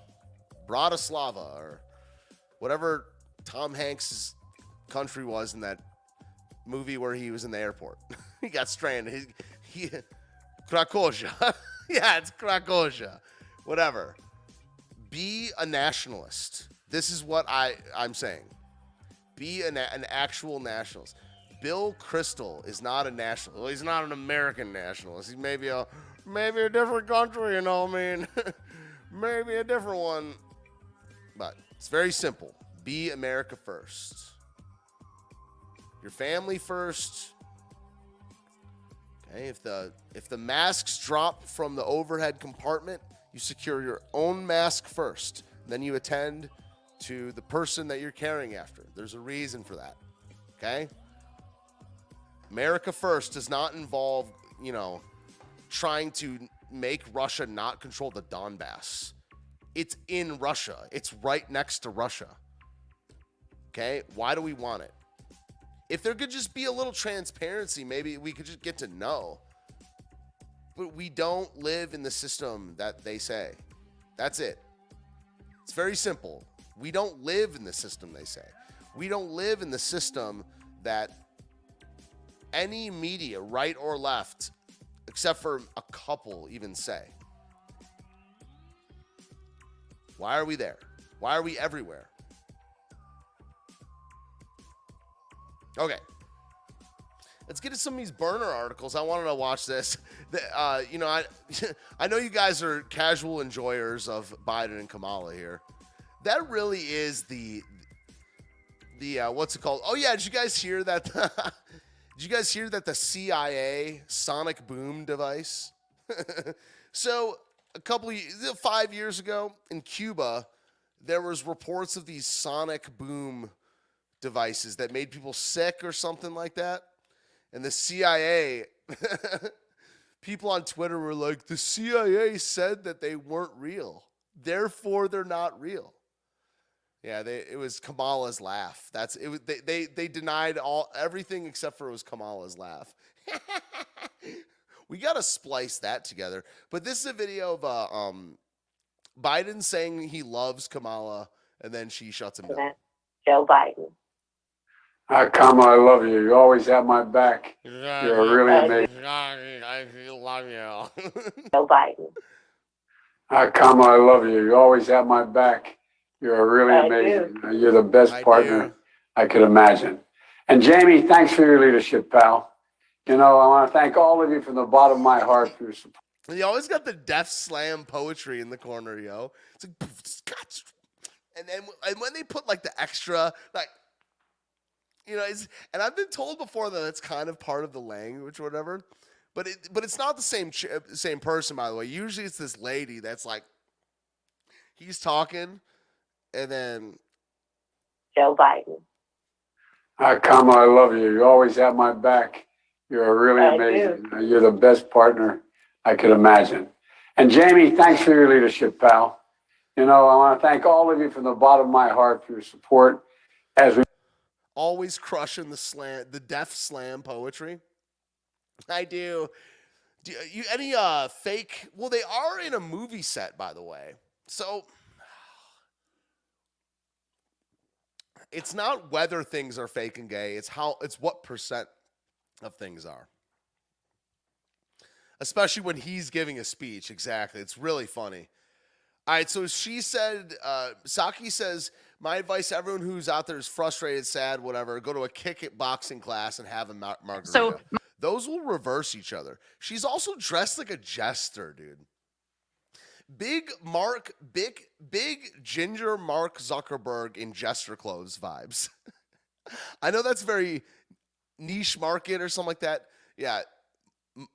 Bratislava or whatever Tom Hanks' country was in that movie where he was in the airport. he got stranded. He, he yeah, it's Krakozhia whatever. Be a nationalist. This is what I, I'm saying. Be an, an actual nationalist. Bill Kristol is not a nationalist. Well, he's not an American nationalist. He's maybe a maybe a different country, you know. I mean, maybe a different one. But it's very simple. Be America first. Your family first. Okay, if the if the masks drop from the overhead compartment, you secure your own mask first. Then you attend to the person that you're caring after. There's a reason for that. Okay? America first does not involve, you know, trying to make Russia not control the Donbass. It's in Russia. It's right next to Russia. Okay? Why do we want it? If there could just be a little transparency, maybe we could just get to know. But we don't live in the system that they say. That's it. It's very simple. We don't live in the system they say. We don't live in the system that any media, right or left, except for a couple, even say. Why are we there? Why are we everywhere? Okay. Let's get to some of these burner articles. I wanted to watch this. Uh, you know, I I know you guys are casual enjoyers of Biden and Kamala here. That really is the the uh, what's it called? Oh yeah, did you guys hear that? did you guys hear that the CIA sonic boom device? so a couple of five years ago in Cuba, there was reports of these sonic boom devices that made people sick or something like that. And the CIA, people on Twitter were like, the CIA said that they weren't real. Therefore, they're not real. Yeah, they, it was Kamala's laugh. That's it. Was, they, they they denied all everything except for it was Kamala's laugh. we gotta splice that together. But this is a video of uh, um, Biden saying he loves Kamala, and then she shuts him down. Joe Biden. Hi, Kamala, I love you. You always have my back. You're really amazing. I love you. Joe Biden. Hi, Kamala, I love you. You always have my back. You're a really I amazing. You're the best I partner do. I could imagine. And Jamie, thanks for your leadership, pal. You know, I want to thank all of you from the bottom of my heart for your support. You always got the Def Slam poetry in the corner, yo. It's like, scotch. and then and when they put like the extra, like, you know, it's, and I've been told before that it's kind of part of the language or whatever, but it but it's not the same ch- same person by the way. Usually it's this lady that's like, he's talking, and then Joe Biden. Hi, Kamala, I love you. You always have my back. You're really I amazing. You're the best partner I could imagine. And Jamie, thanks for your leadership, pal. You know, I want to thank all of you from the bottom of my heart for your support as we always crushing the slam, the Def Slam poetry. I do. Do you any uh fake? Well, they are in a movie set, by the way. So it's not whether things are fake and gay. It's how. It's what percent of things are. Especially when he's giving a speech. Exactly. It's really funny. All right, so she said, uh, Psaki says, my advice to everyone who's out there is frustrated, sad, whatever, go to a kickboxing class and have a mar- margarita. So- Those will reverse each other. She's also dressed like a jester, dude. Big Mark, big, big ginger Mark Zuckerberg in jester clothes vibes. I know that's very niche market or something like that. Yeah.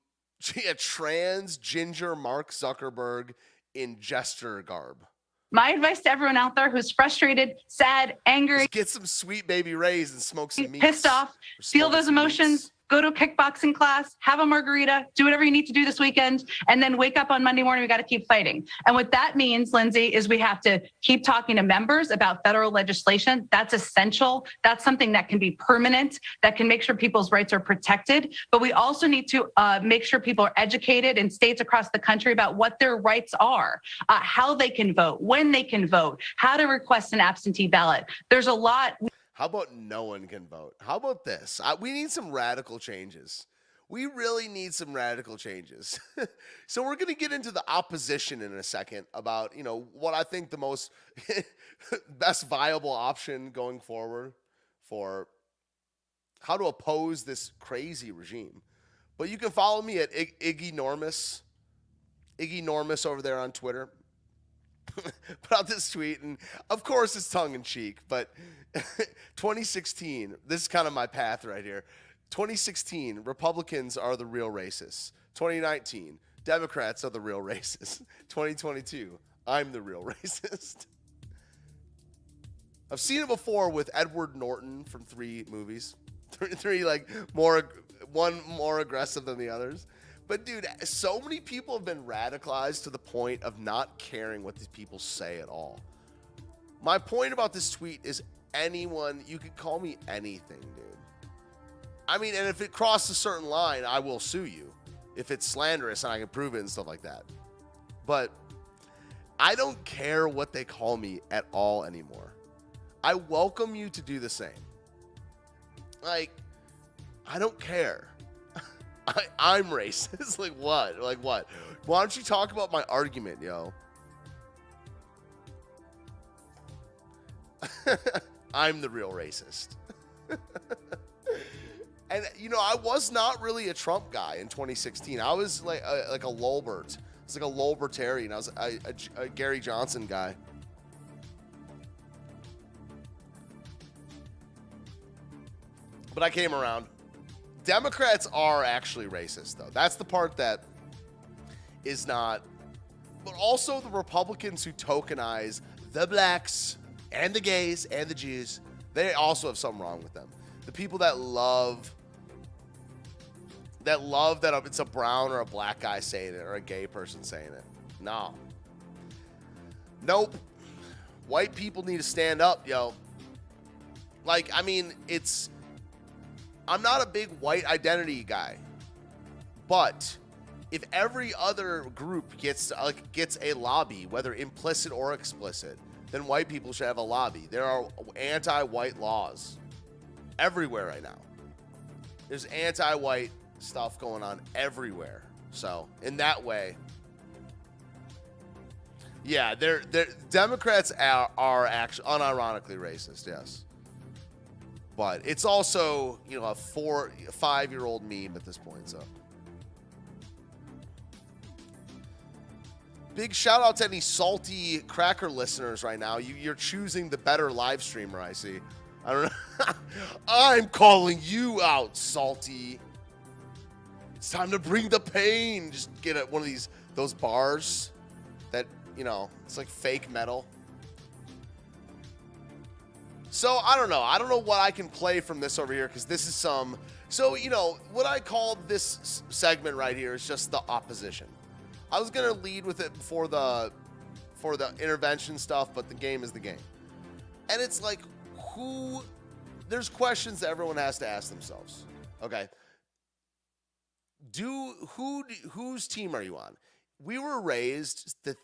Yeah, trans ginger Mark Zuckerberg in jester garb. My advice to everyone out there who's frustrated, sad, angry, Just get some sweet baby rays and smoke some meat. pissed off, feel those emotions, go to a kickboxing class, have a margarita, do whatever you need to do this weekend, and then wake up on Monday morning. We got to keep fighting. And what that means, Lindsay, is we have to keep talking to members about federal legislation. That's essential. That's something that can be permanent, that can make sure people's rights are protected. But we also need to uh, make sure people are educated in states across the country about what their rights are, uh, how they can vote, when they can vote, how to request an absentee ballot. There's a lot. How about no one can vote? How about this? I, we need some radical changes. We really need some radical changes. so we're going to get into the opposition in a second about, you know, what I think the most best viable option going forward for how to oppose this crazy regime. But you can follow me at Ig- Iggy Normus, Iggy Normus over there on Twitter. Put out this tweet, and of course it's tongue in cheek, but 2016, this is kind of my path right here. 2016, Republicans are the real racists. 2019, Democrats are the real racists. 2022, I'm the real racist. I've seen it before with Edward Norton from three movies. Three, three like more, one more aggressive than the others. But dude, so many people have been radicalized to the point of not caring what these people say at all. My point about this tweet is anyone, you could call me anything, dude. I mean, and if it crosses a certain line, I will sue you if it's slanderous and I can prove it and stuff like that. But I don't care what they call me at all anymore. I welcome you to do the same. Like, I don't care. I, I'm racist. like what? Like what? Why don't you talk about my argument, yo? I'm the real racist. and you know, I was not really a Trump guy in 2016. I was like a, like a Lulbert. It's like a Lulbertarian. I was a, a, a Gary Johnson guy. But I came around. Democrats are actually racist, though. That's the part that is not. But also the Republicans who tokenize the blacks and the gays and the Jews, they also have something wrong with them. The people that love that love that it's a brown or a black guy saying it or a gay person saying it. No. Nope. White people need to stand up, yo. Like, I mean, it's I'm not a big white identity guy. But if every other group gets like gets a lobby, whether implicit or explicit, then white people should have a lobby. There are anti-white laws everywhere right now. There's anti-white stuff going on everywhere. So in that way, yeah, they're they're Democrats are, are actually unironically racist. Yes, but it's also you know a four five year old meme at this point. So. Big shout out to any salty cracker listeners right now. You, you're choosing the better live streamer, I see. I don't know. I'm calling you out, salty. It's time to bring the pain. Just get at one of these those bars that you know it's like fake metal. So I don't know. I don't know what I can play from this over here because this is some. So you know what I call this segment right here is just the opposition. I was gonna lead with it before the for the intervention stuff, but the game is the game. And it's like who there's questions that everyone has to ask themselves. Okay. Do who whose team are you on? We were raised that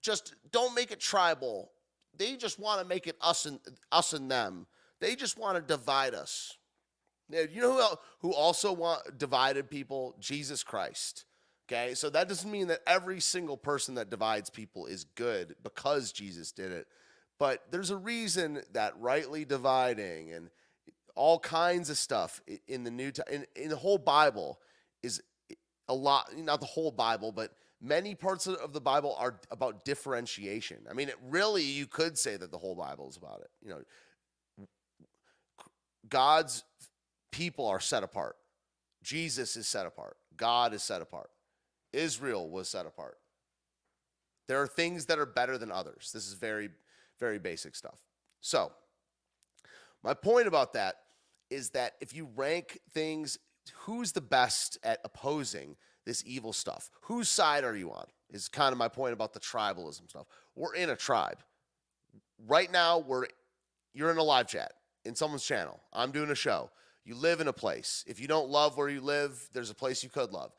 just don't make it tribal. They just want to make it us and us and them. They just want to divide us. You know who who also want divided people? Jesus Christ. Okay, so that doesn't mean that every single person that divides people is good because Jesus did it. But there's a reason that rightly dividing and all kinds of stuff in the New in, in the whole Bible is a lot, not the whole Bible, but many parts of the Bible are about differentiation. I mean, it really, you could say that the whole Bible is about it. You know, God's people are set apart. Jesus is set apart. God is set apart. Israel was set apart. There are things that are better than others. This is very, very basic stuff. So, my point about that is that if you rank things, who's the best at opposing this evil stuff? Whose side are you on? Is kind of my point about the tribalism stuff. We're in a tribe. Right now, we're you're in a live chat in someone's channel. I'm doing a show. You live in a place. If you don't love where you live, there's a place you could love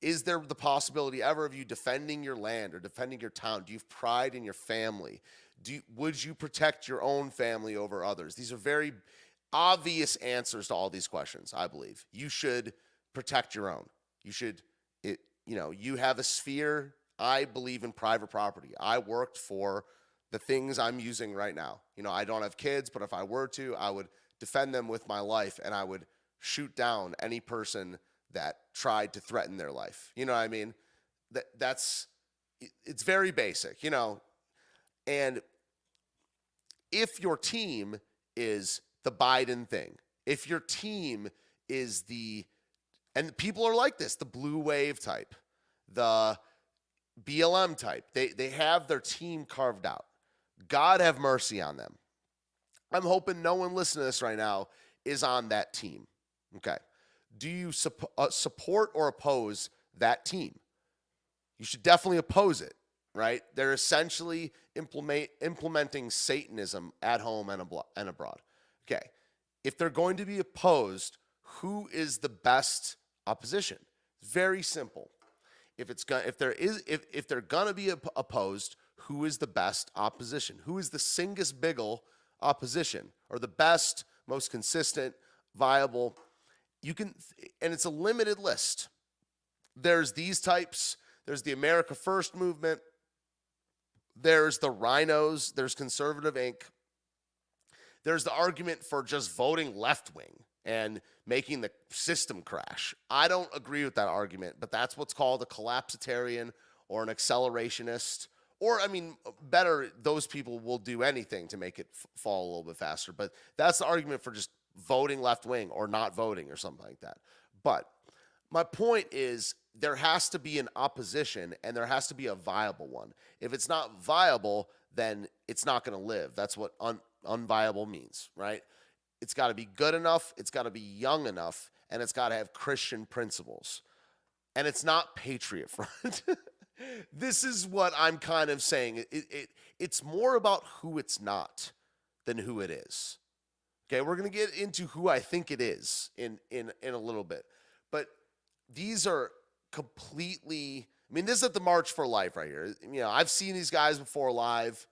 is there the possibility ever of you defending your land or defending your town? Do you have pride in your family? Do you, would you protect your own family over others? These are very obvious answers to all these questions. I believe you should protect your own. You should, it, you know, you have a sphere. I believe in private property. I worked for the things I'm using right now. You know, I don't have kids, but if I were to, I would defend them with my life and I would shoot down any person that tried to threaten their life. You know what I mean? That that's it's very basic, you know. And if your team is the Biden thing, if your team is the and people are like this, the blue wave type, the BLM type. They they have their team carved out. God have mercy on them. I'm hoping no one listening to this right now is on that team. Okay do you sup- uh, support or oppose that team? You should definitely oppose it, right? They're essentially implement, implementing Satanism at home and, and abroad. Okay. if they're going to be opposed, who is the best opposition? It's very simple. If it's going, if there is, if if they're gonna be op- opposed, who is the best opposition? Who is the Singus Biggle opposition, or the best, most consistent, viable? You can, and it's a limited list. There's these types. There's the America First movement. There's the RINOs. There's Conservative Inc. There's the argument for just voting left wing and making the system crash. I don't agree with that argument, but that's what's called a collapsitarian or an accelerationist. Or, I mean, better, those people will do anything to make it f- fall a little bit faster. But that's the argument for just voting left wing or not voting or something like that. But my point is there has to be an opposition and there has to be a viable one. If it's not viable, then it's not going to live. That's what un- unviable means, right? It's got to be good enough, it's got to be young enough, and it's got to have Christian principles. And it's not Patriot Front. this is what I'm kind of saying. It, it, it's more about who it's not than who it is. Okay, we're going to get into who I think it is in, in, in a little bit. But these are completely, I mean, this is at the March for Life right here. You know, I've seen these guys before live.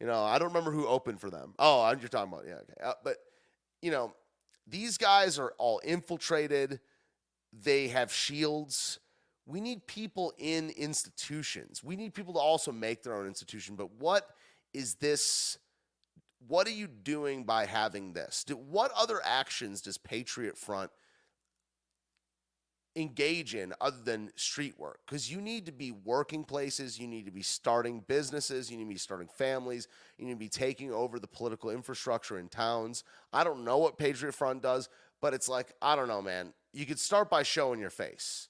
You know, I don't remember who opened for them. Oh, you're talking about, yeah, okay. Uh, but, you know, these guys are all infiltrated, they have shields. We need people in institutions. We need people to also make their own institution. But what is this? What are you doing by having this? Do, what other actions does Patriot Front engage in other than street work because you need to be working places you need to be starting businesses you need to be starting families you need to be taking over the political infrastructure in towns. I don't know what patriot front does but it's like i don't know man. You could start by showing your face.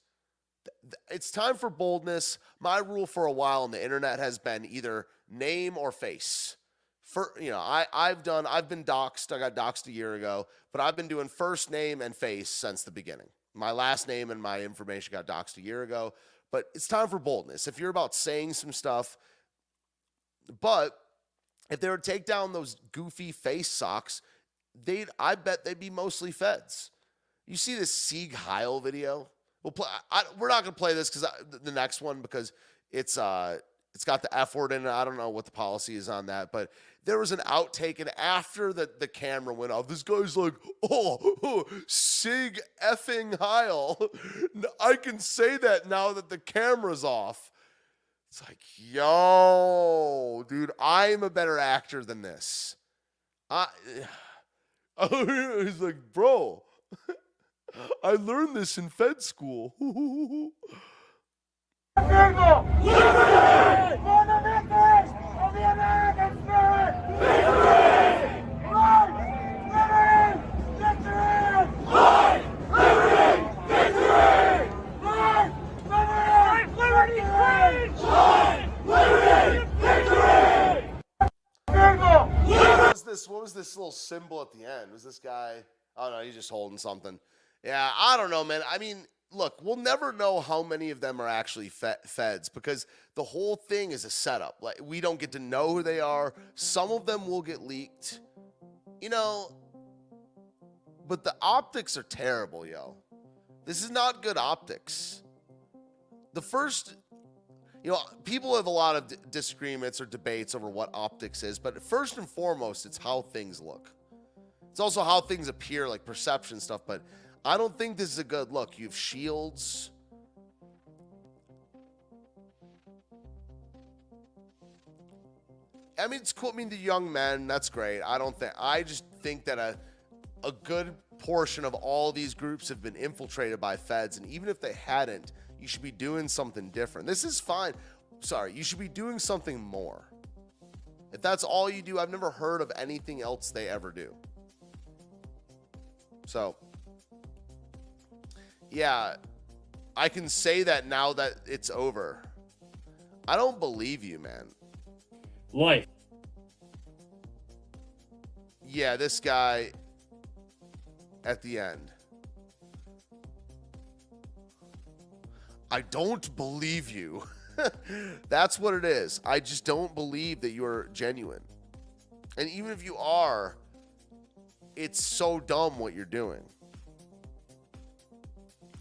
It's time for boldness. My rule for a while on the internet has been either name or face. For you know I, i've done i've been doxxed. I got doxxed a year ago but i've been doing first name and face since the beginning my last name and my information got doxxed a year ago, but it's time for boldness. If you're about saying some stuff, but if they were to take down those goofy face socks, they'd I bet they'd be mostly feds. You see this Sieg Heil video? We'll play. I, we're not gonna play this because the next one because it's uh it's got the F word in it. I don't know what the policy is on that, but there was an outtake, and after the, the camera went off, this guy's like, oh, oh Sig effing Heil. I can say that now that the camera's off. It's like, yo, dude, I'm a better actor than this. I, oh, he's like, bro, I learned this in Fed school. What was this? Little symbol at the end? Was this guy? Oh no, he's just holding something. Yeah, I don't know, man. I mean, look, we'll never know how many of them are actually fe- feds because the whole thing is a setup. Like we don't get to know who they are. Some of them will get leaked. You know, but the optics are terrible, yo. This is not good optics. The first you know, people have a lot of d- disagreements or debates over what optics is, but first and foremost, it's how things look. It's also how things appear, like perception stuff, but I don't think this is a good look. You have shields. I mean, it's cool. I mean, the young men, that's great. I don't think, I just think that a, a good portion of all these groups have been infiltrated by feds. And even if they hadn't, you should be doing something different. This is fine. Sorry, you should be doing something more. If that's all you do, I've never heard of anything else they ever do. So, yeah, I can say that now that it's over. I don't believe you, man. Life. Yeah, this guy at the end. I don't believe you. That's what it is. I just don't believe that you're genuine. And even if you are, it's so dumb what you're doing.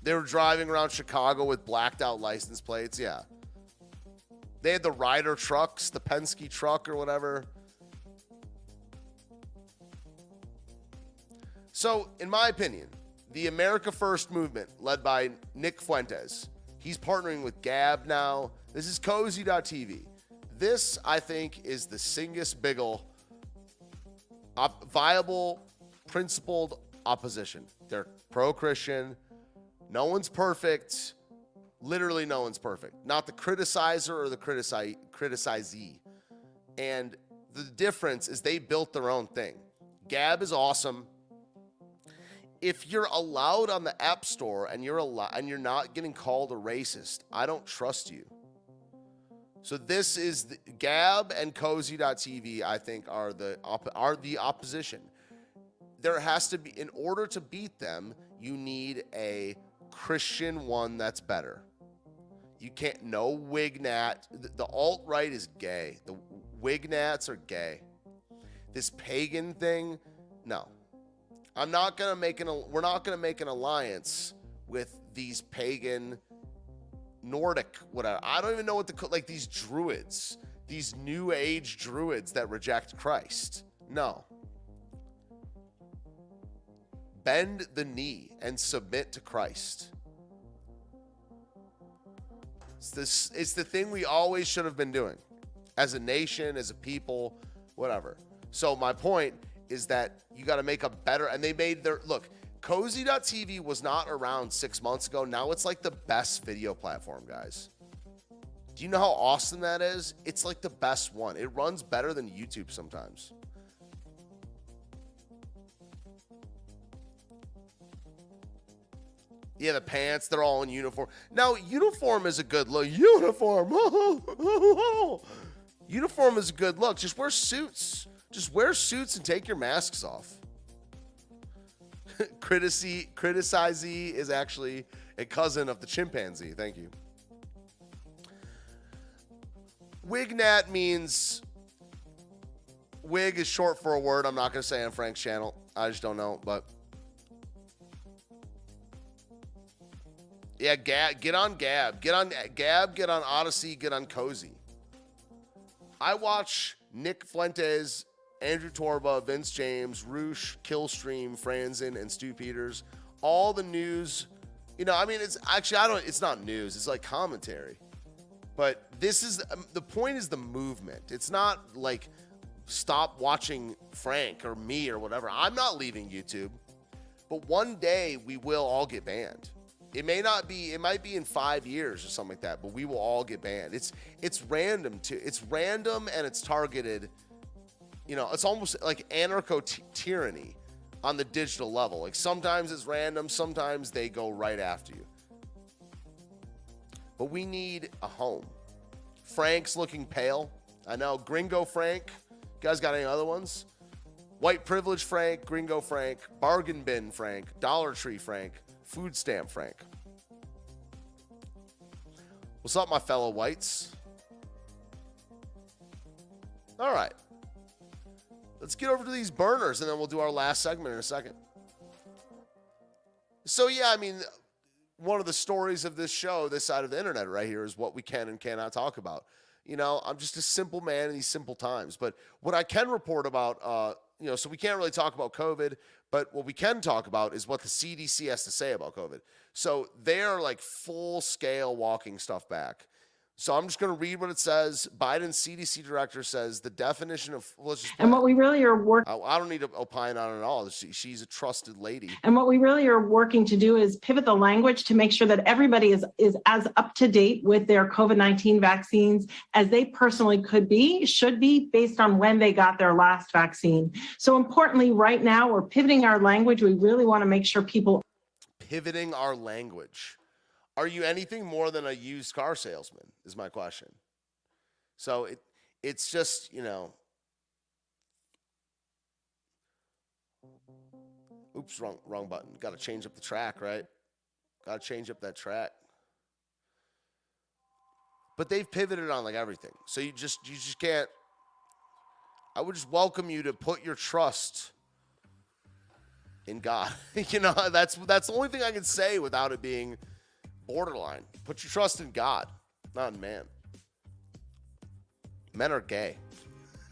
They were driving around Chicago with blacked out license plates. Yeah. They had the Ryder trucks, the Penske truck or whatever. So, in my opinion, the America First movement, led by Nick Fuentes, he's partnering with Gab now. This is cozy.tv. This, I think, is the Singus Biggle op- viable, principled opposition. They're pro Christian. No one's perfect. Literally, no one's perfect. Not the criticizer or the criticize, criticizee. And the difference is they built their own thing. Gab is awesome. If you're allowed on the App Store and you're allo- and you're not getting called a racist, I don't trust you. So this is the, Gab and Cozy.tv. I think are the op- are the opposition. There has to be in order to beat them, you need a Christian one that's better. You can't no Wignat. The, the alt right is gay. The Wignats are gay. This pagan thing, no. I'm not gonna make an. We're not gonna make an alliance with these pagan Nordic, whatever. I don't even know what the like these druids, these new age druids that reject Christ. No. Bend the knee and submit to Christ. It's this it's the thing we always should have been doing as a nation, as a people, whatever. So my point is that you got to make a better and they made their look, cozy.tv was not around 6 months ago. Now it's like the best video platform, guys. Do you know how awesome that is? It's like the best one. It runs better than YouTube sometimes. Yeah, the pants, they're all in uniform. Now, uniform is a good look. Uniform. uniform is a good look. Just wear suits. Just wear suits and take your masks off. Critici- criticizee is actually a cousin of the chimpanzee. Thank you. Wignat means wig is short for a word I'm not going to say on Frank's channel. I just don't know, but yeah, Gab, get on Gab, get on Gab, get on Odysee, get on Cozy. I watch Nick Fuentes, Andrew Torba, Vince James, Roosh, Killstream, Franzen, and Stu Peters. All the news, you know, I mean, it's actually I don't. It's not news. It's like commentary. But this is um, the point is the movement. It's not like stop watching Frank or me or whatever. I'm not leaving YouTube. But one day we will all get banned. It may not be it might be in 5 years or something like that, but we will all get banned. It's it's random too. It's random and it's targeted. You know, it's almost like anarcho tyranny on the digital level. Like sometimes it's random, sometimes they go right after you but we need a home. Frank's looking pale. I know. Gringo Frank. You guys got any other ones? White privilege Frank, Gringo Frank, bargain bin Frank, Dollar Tree Frank, food stamp Frank. What's up, my fellow whites? All right. Let's get over to these burners and then we'll do our last segment in a second. So, yeah, I mean, one of the stories of this show, this side of the internet right here, is what we can and cannot talk about. You know, I'm just a simple man in these simple times. But what I can report about, uh, you know, so we can't really talk about COVID, but what we can talk about is what the CDC has to say about COVID. So they're like full scale walking stuff back. So I'm just going to read what it says. Biden's CDC director says the definition of let's just And what we really are working I, don't need to opine on it at all. She, she's a trusted lady. and what we really are working to do is pivot the language to make sure that everybody is is as up to date with their COVID-19 vaccines as they personally could be, should be based on when they got their last vaccine. So importantly, right now we're pivoting our language. We really want to make sure people pivoting our language. Are you anything more than a used car salesman? Is my question. So it it's just, you know. Oops, wrong wrong button. Got to change up the track, right? Got to change up that track. But they've pivoted on like everything. So you just you just can't I would just welcome you to put your trust in God. you know, that's that's the only thing I can say without it being borderline. Put your trust in God, not in man. Men are gay.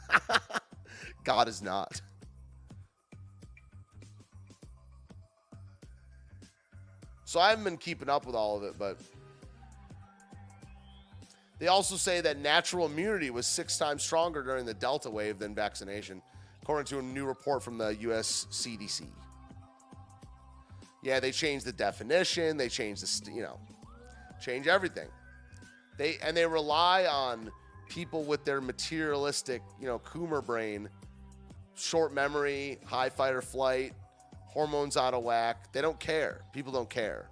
God is not. So I haven't been keeping up with all of it, but they also say that natural immunity was six times stronger during the Delta wave than vaccination, according to a new report from the US CDC. Yeah, they changed the definition, they changed the, you know, change everything. They and they rely on people with their materialistic, you know, Coomer brain, short memory, high fight or flight, hormones out of whack. They don't care. People don't care.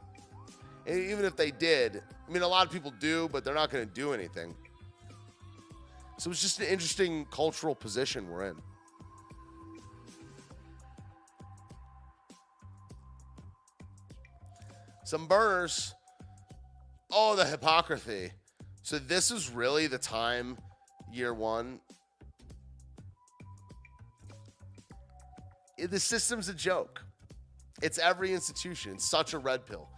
And even if they did, I mean, a lot of people do, but they're not going to do anything. So it's just an interesting cultural position we're in. Some burners. Oh, the hypocrisy. So this is really the time, year one. The system's a joke. It's every institution. It's such a red pill.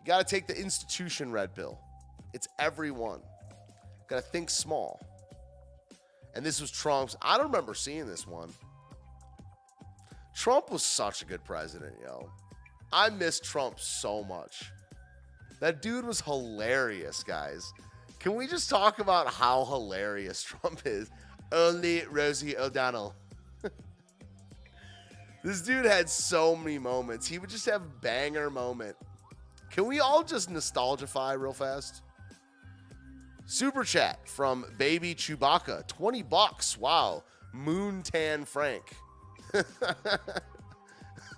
You got to take the institution red pill. It's everyone. Got to think small. And this was Trump's. I don't remember seeing this one. Trump was such a good president, yo. I miss Trump so much. That dude was hilarious, guys. Can we just talk about how hilarious Trump is? Only Rosie O'Donnell. this dude had so many moments. He would just have banger moment. Can we all just nostalgify real fast? Super chat from Baby Chewbacca, 20 bucks. Wow. Moon Tan Frank.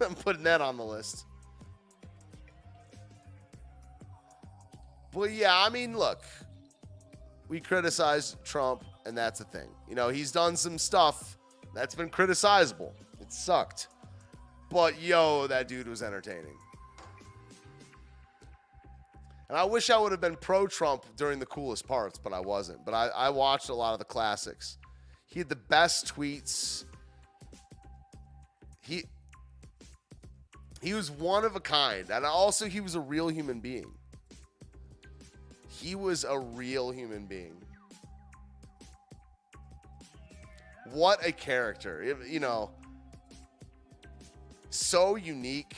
I'm putting that on the list. Well, yeah, I mean, look, we criticize Trump, and that's a thing. You know, he's done some stuff that's been criticizable. It sucked. But yo, that dude was entertaining. And I wish I would have been pro Trump during the coolest parts, but I wasn't. But I, I watched a lot of the classics. He had the best tweets. He he was one of a kind. And also he was a real human being. He was a real human being. What a character. You know, so unique.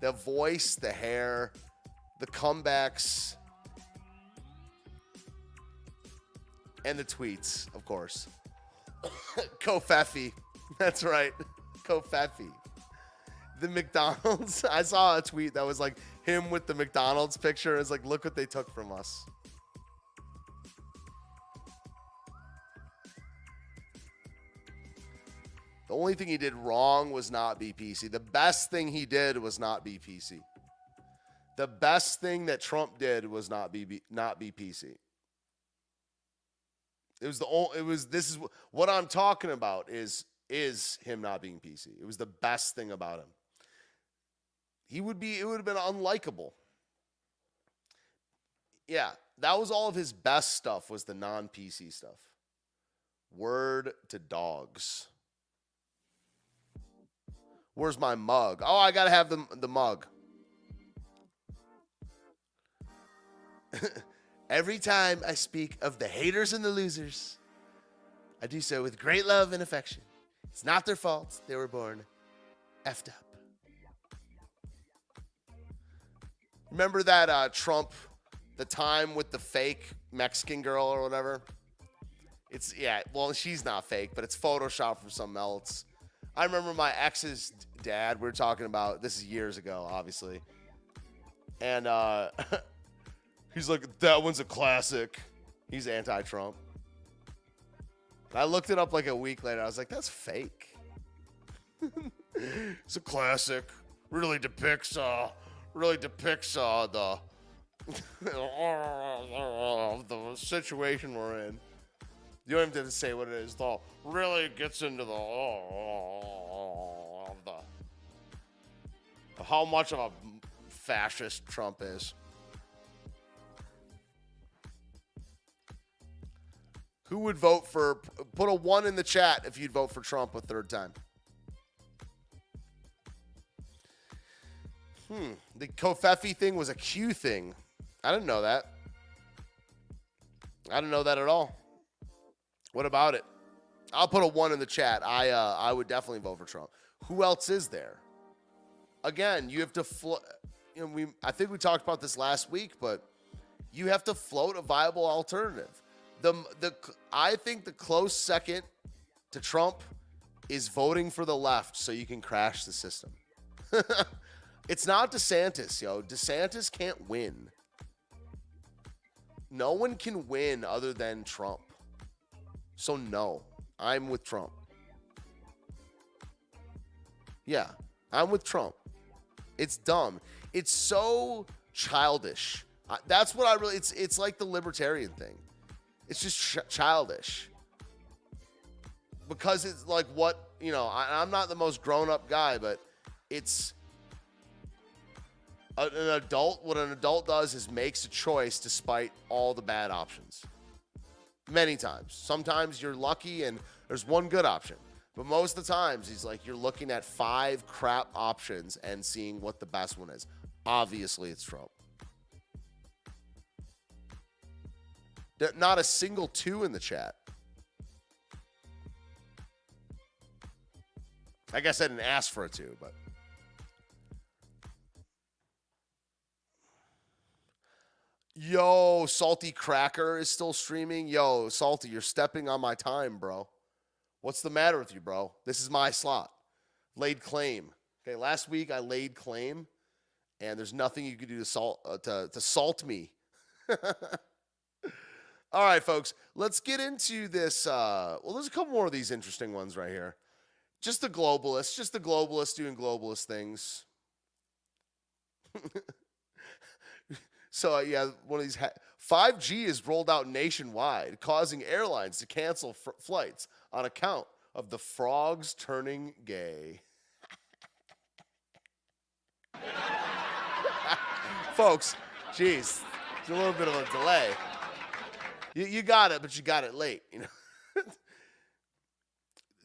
The voice, the hair, the comebacks, and the tweets, of course. Covfefe. That's right. Covfefe. The McDonald's. I saw a tweet that was like him with the McDonald's picture. It's like, look what they took from us. The only thing he did wrong was not be PC. The best thing he did was not be PC. The best thing that Trump did was not be, not be PC. It was the only, it was this is what I'm talking about is is him not being PC. It was the best thing about him. He would be it would have been unlikable. Yeah, that was all of his best stuff was the non-PC stuff. Word to dogs. Where's my mug? Oh, I got to have the the mug. Every time I speak of the haters and the losers, I do so with great love and affection. It's not their fault. They were born effed up. Remember that uh, Trump, the time with the fake Mexican girl or whatever? It's, yeah, well, she's not fake, but it's Photoshop from something else. I remember my ex's dad, we were talking about, this is years ago, obviously. And, uh, He's like, that one's a classic. He's anti Trump. I looked it up like a week later. I was like, that's fake. it's a classic. Really depicts uh really depicts uh the the situation we're in. You don't even have to say what it is though. Really gets into the the how much of a fascist Trump is. Who would vote for? Put a one in the chat if you'd vote for Trump a third time. Hmm. The Covfefe thing was a Q thing. I didn't know that. I didn't know that at all. What about it? I'll put a one in the chat. I uh, I would definitely vote for Trump. Who else is there? Again, you have to float. you know, we I think we talked about this last week, but you have to float a viable alternative. The the I think the close second to Trump is voting for the left so you can crash the system. it's not DeSantis, yo. DeSantis can't win. No one can win other than Trump. So no, I'm with Trump. Yeah, I'm with Trump. It's dumb. It's so childish. That's what I really. It's it's like the libertarian thing. It's just ch- childish because it's like what you know. I, I'm not the most grown up guy, but it's a- an adult. What an adult does is makes a choice despite all the bad options. Many times. Sometimes you're lucky and there's one good option. But most of the times, he's like, you're looking at five crap options and seeing what the best one is. Obviously, it's Trump. Not a single two in the chat. I guess I didn't ask for a two, but. Yo, Salty Cracker is still streaming. Yo, Salty, you're stepping on my time, bro. What's the matter with you, bro? This is my slot. Laid claim. Okay, last week I laid claim, and there's nothing you can do to salt uh, to, to salt me. All right, folks, let's get into this. Uh, well, there's a couple more of these interesting ones right here. Just the globalists, just the globalists doing globalist things. so uh, yeah, one of these ha- 5G is rolled out nationwide, causing airlines to cancel fr- flights on account of the frogs turning gay. Folks, jeez, it's a little bit of a delay. You, you got it, but you got it late. You know.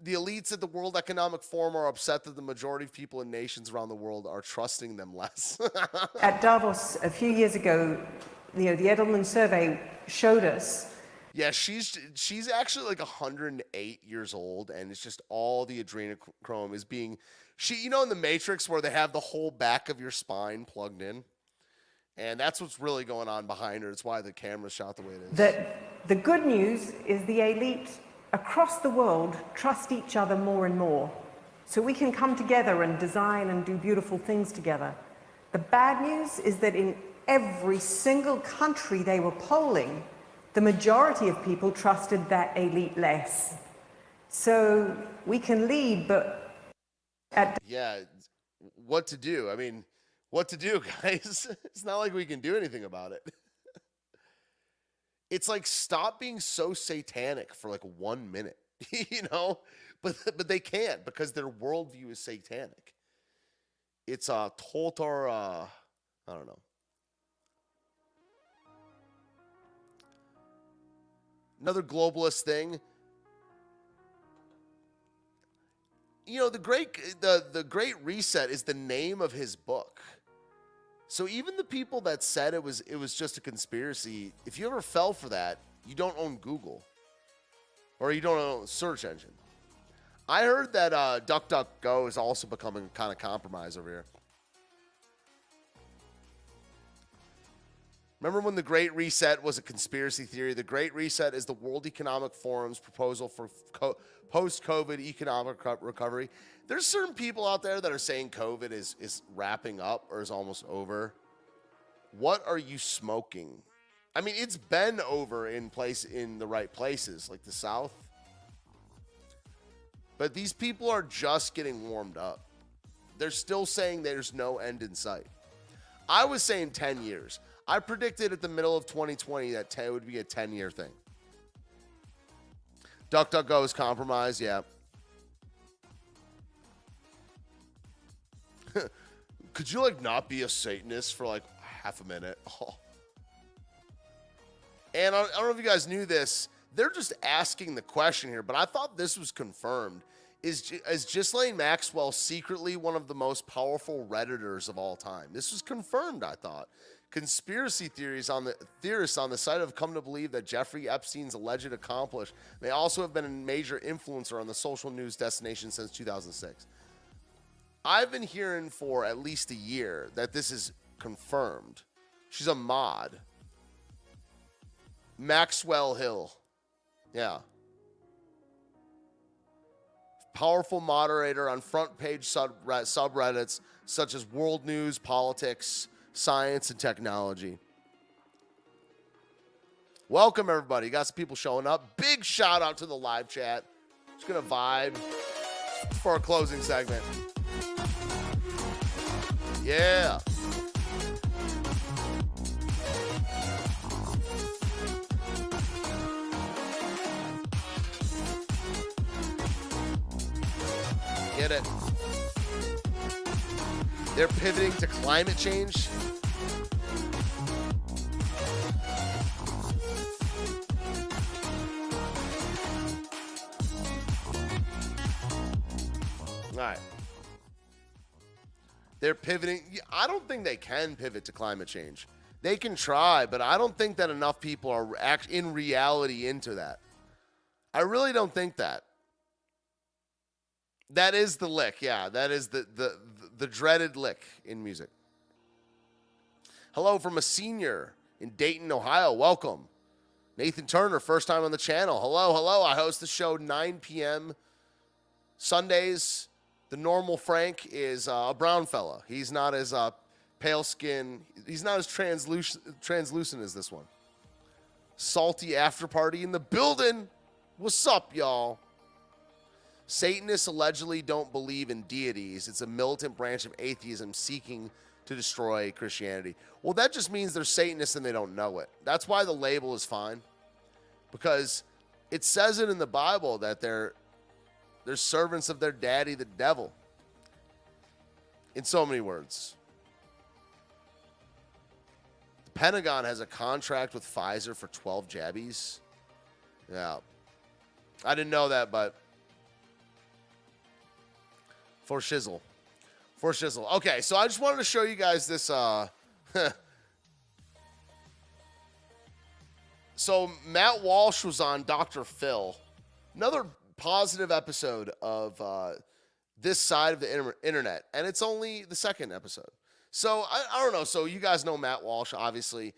The elites at the World Economic Forum are upset that the majority of people in nations around the world are trusting them less. At Davos a few years ago, you know, the Edelman survey showed us yeah, she's she's actually like 108 years old, and it's just all the adrenochrome is being. She, you know, in the Matrix where they have the whole back of your spine plugged in, and that's what's really going on behind her. It's why the camera shot the way it is. that the good news is the elite across the world trust each other more and more. So we can come together and design and do beautiful things together. The bad news is that in every single country they were polling, the majority of people trusted that elite less. So we can lead, but at yeah, what to do? I mean, what to do, guys? it's not like we can do anything about it. It's like stop being so satanic for like one minute, you know? But but they can't because their worldview is satanic. It's a total, uh, I don't know. Another globalist thing. You know, the great the the Great Reset is the name of his book. So even the people that said it was it was just a conspiracy, if you ever fell for that, you don't own Google. Or you don't own search engine. I heard that uh, DuckDuckGo is also becoming kind of compromised over here. Remember when the Great Reset was a conspiracy theory? The Great Reset is the World Economic Forum's proposal for co- post-COVID economic co- recovery. There's certain people out there that are saying COVID is is wrapping up or is almost over. What are you smoking? I mean, it's been over in place in the right places, like the South. But these people are just getting warmed up. They're still saying there's no end in sight. I was saying 10 years. I predicted at the middle of 2020 that 10 would be a 10 year thing. DuckDuckGo is compromised, yeah. Could you like not be a Satanist for like half a minute? And I, don't know if you guys knew this. They're just asking the question here, but I thought this was confirmed. is is Ghislaine Maxwell secretly one of the most powerful redditors of all time? This was confirmed, I thought. Conspiracy theories on the theorists on the site have come to believe that Jeffrey Epstein's alleged accomplice may also have been a major influencer on the social news destination since 2006. I've been hearing for at least a year that this is confirmed. She's a mod. Maxwell Hill. Yeah. Powerful moderator on front page sub- subreddits such as world news, politics, science, and technology. Welcome, everybody. Got some people showing up. Big shout out to the live chat. Just going to vibe for our closing segment. Yeah. Get it. They're pivoting to climate change. All right. They're pivoting. I don't think they can pivot to climate change. They can try, but I don't think that enough people are act in reality into that. I really don't think that. That is the lick. Yeah, that is the the the dreaded lick in music. Hello from a senior in Dayton, Ohio. Welcome. Nathan Turner, first time on the channel. Hello, hello. I host the show 9 p.m. Sundays. The normal Frank is uh, a brown fella. He's not as uh, pale skin. He's not as translucent, translucent as this one. Salty after party in the building. What's up, y'all? Satanists allegedly don't believe in deities. It's a militant branch of atheism seeking to destroy Christianity. Well, that just means they're Satanists and they don't know it. That's why the label is fine. Because it says it in the Bible that they're they're servants of their daddy the devil. In so many words. The Pentagon has a contract with Pfizer for 12 jabbies. Yeah. I didn't know that, but for shizzle. For shizzle. Okay, so I just wanted to show you guys this. Uh, so Matt Walsh was on Dr. Phil. Another positive episode of uh, this side of the inter- internet, and it's only the second episode. So I, I don't know. So you guys know Matt Walsh, obviously.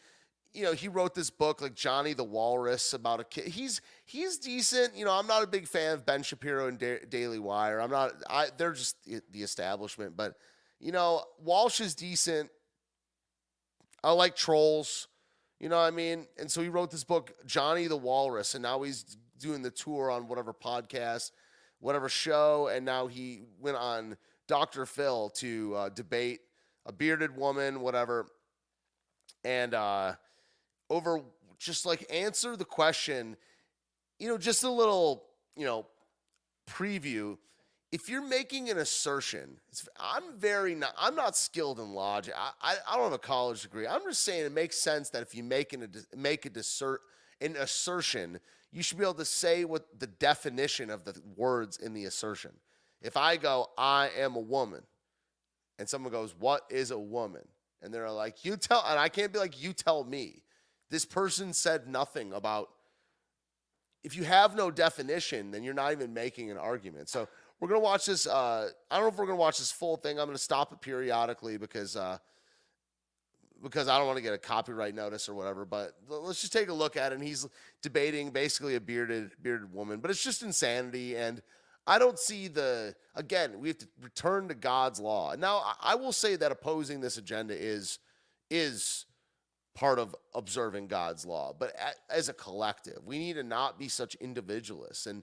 You know he wrote this book like Johnny the Walrus about a kid. He's he's decent. You know I'm not a big fan of Ben Shapiro and da- Daily Wire. I'm not. I they're just the establishment, but you know Walsh is decent. I like trolls. You know what I mean? And so he wrote this book, Johnny the Walrus, and now he's doing the tour on whatever podcast, whatever show, and now he went on Dr. Phil to uh, debate a bearded woman, whatever, and uh, over just like answer the question, you know, just a little, you know, preview. If you're making an assertion, I'm very not. I'm not skilled in logic. I, I, I don't have a college degree. I'm just saying it makes sense that if you make an make a dissert, an assertion, you should be able to say what the definition of the words in the assertion. If I go, I am a woman, and someone goes, What is a woman? And they're like, You tell, and I can't be like, You tell me. This person said nothing about. If you have no definition, then you're not even making an argument. So we're gonna watch this. Uh, I don't know if we're gonna watch this full thing. I'm gonna stop it periodically because uh, because I don't want to get a copyright notice or whatever. But let's just take a look at it. And he's debating basically a bearded bearded woman, but it's just insanity. And I don't see the again. We have to return to God's law. Now I will say that opposing this agenda is is part of observing God's law, but as a collective, we need to not be such individualists and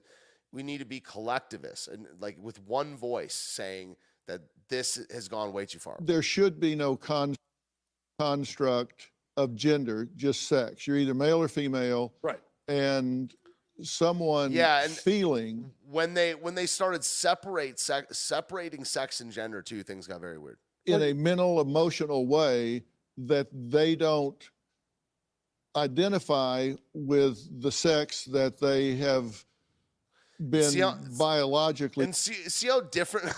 we need to be collectivists and like with one voice saying that this has gone way too far. There should be no con- construct of gender, just sex. You're either male or female. Right. And someone Yeah, and- feeling When they when they started separate sex, separating sex and gender too, things got very weird. in a mental, emotional way that they don't identify with the sex that they have been See biologically And see, see how different.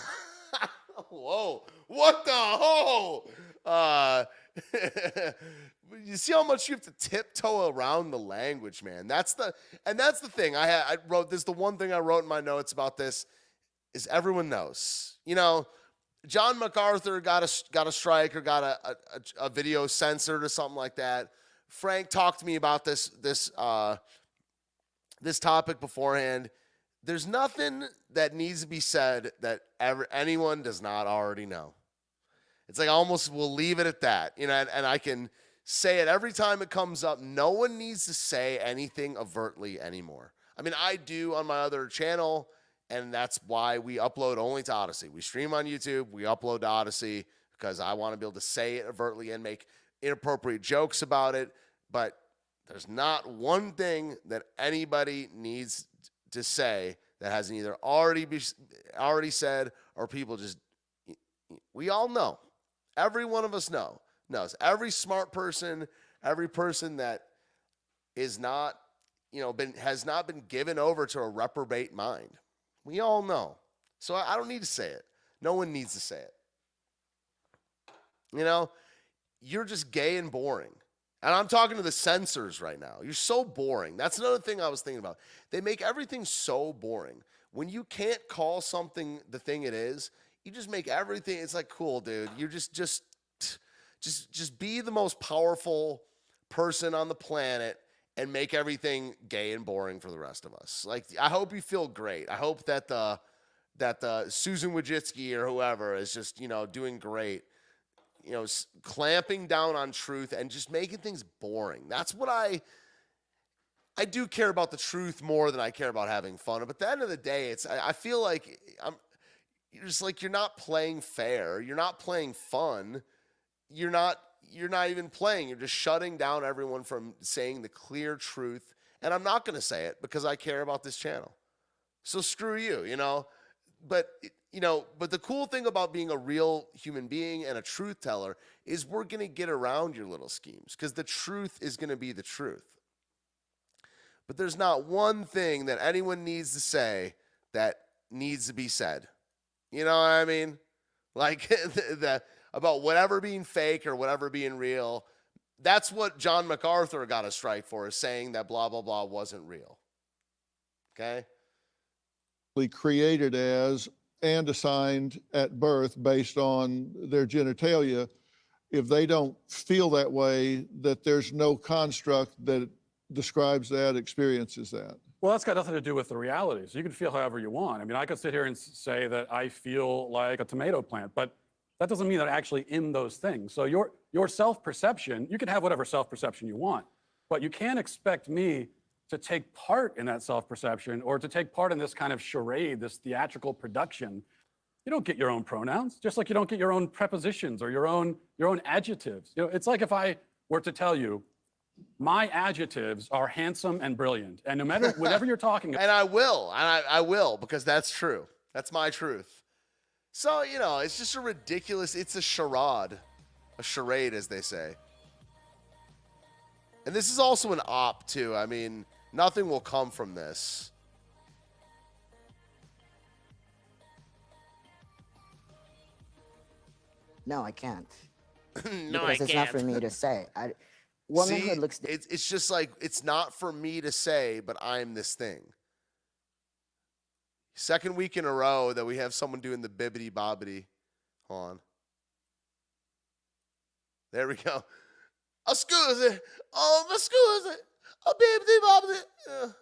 Whoa! What the ho? Uh, you see how much you have to tiptoe around the language, man. That's the and that's the thing. I I wrote this. The one thing I wrote in my notes about this is everyone knows. You know, John MacArthur got a got a strike or got a, a, a video censored or something like that. Frank talked to me about this this uh, this topic beforehand. There's nothing that needs to be said that ever anyone does not already know. It's like I almost will leave it at that, you know, and, and I can say it every time it comes up. No one needs to say anything overtly anymore. I mean, I do on my other channel, and that's why we upload only to Odysee. We stream on YouTube, we upload to Odysee because I want to be able to say it overtly and make inappropriate jokes about it. But there's not one thing that anybody needs to say that hasn't either already be already said or people just we all know. Every one of us know knows. Every smart person, every person that is not, you know, been has not been given over to a reprobate mind. We all know. So I I don't need to say it. No one needs to say it. You know, you're just gay and boring. And I'm talking to the censors right now. You're so boring. That's another thing I was thinking about. They make everything so boring. When you can't call something the thing it is, you just make everything it's like cool, dude. You just just just just be the most powerful person on the planet and make everything gay and boring for the rest of us. Like I hope you feel great. I hope that the that the Susan Wojcicki or whoever is just, you know, doing great you know, s- clamping down on truth and just making things boring. That's what I I do care about the truth more than I care about having fun. But at the end of the day, it's I, I feel like I'm you're just like you're not playing fair. You're not playing fun. You're not you're not even playing. You're just shutting down everyone from saying the clear truth. And I'm not going to say it because I care about this channel. So screw you, you know. But you know, but the cool thing about being a real human being and a truth teller is we're going to get around your little schemes because the truth is going to be the truth. But there's not one thing that anyone needs to say that needs to be said. You know what I mean? Like the, the about whatever being fake or whatever being real. That's what John MacArthur got a strike for, is saying that blah blah blah wasn't real. Okay? created as and assigned at birth based on their genitalia, if they don't feel that way, that there's no construct that describes that, experiences that. Well, that's got nothing to do with the reality. So you can feel however you want. I mean, I could sit here and say that I feel like a tomato plant, but that doesn't mean that I'm actually in those things. So your your self-perception, you can have whatever self-perception you want, but you can't expect me to take part in that self-perception or to take part in this kind of charade, this theatrical production. You don't get your own pronouns, just like you don't get your own prepositions or your own your own adjectives. You know, it's like if I were to tell you, my adjectives are handsome and brilliant, and no matter whatever you're talking about. And I will, and I, I will because that's true. That's my truth. So you know, it's just a ridiculous. It's a charade, a charade, as they say. And this is also an op too. I mean, nothing will come from this. No, I can't. no, because I it's can't. not for me to say. I, womanhood See, looks. It's it's just like it's not for me to say, but I'm this thing. Second week in a row that we have someone doing the bibbity bobbity. Hold on. There we go. Excuse it. Oh, um, excuse it. A bibbity bobbity.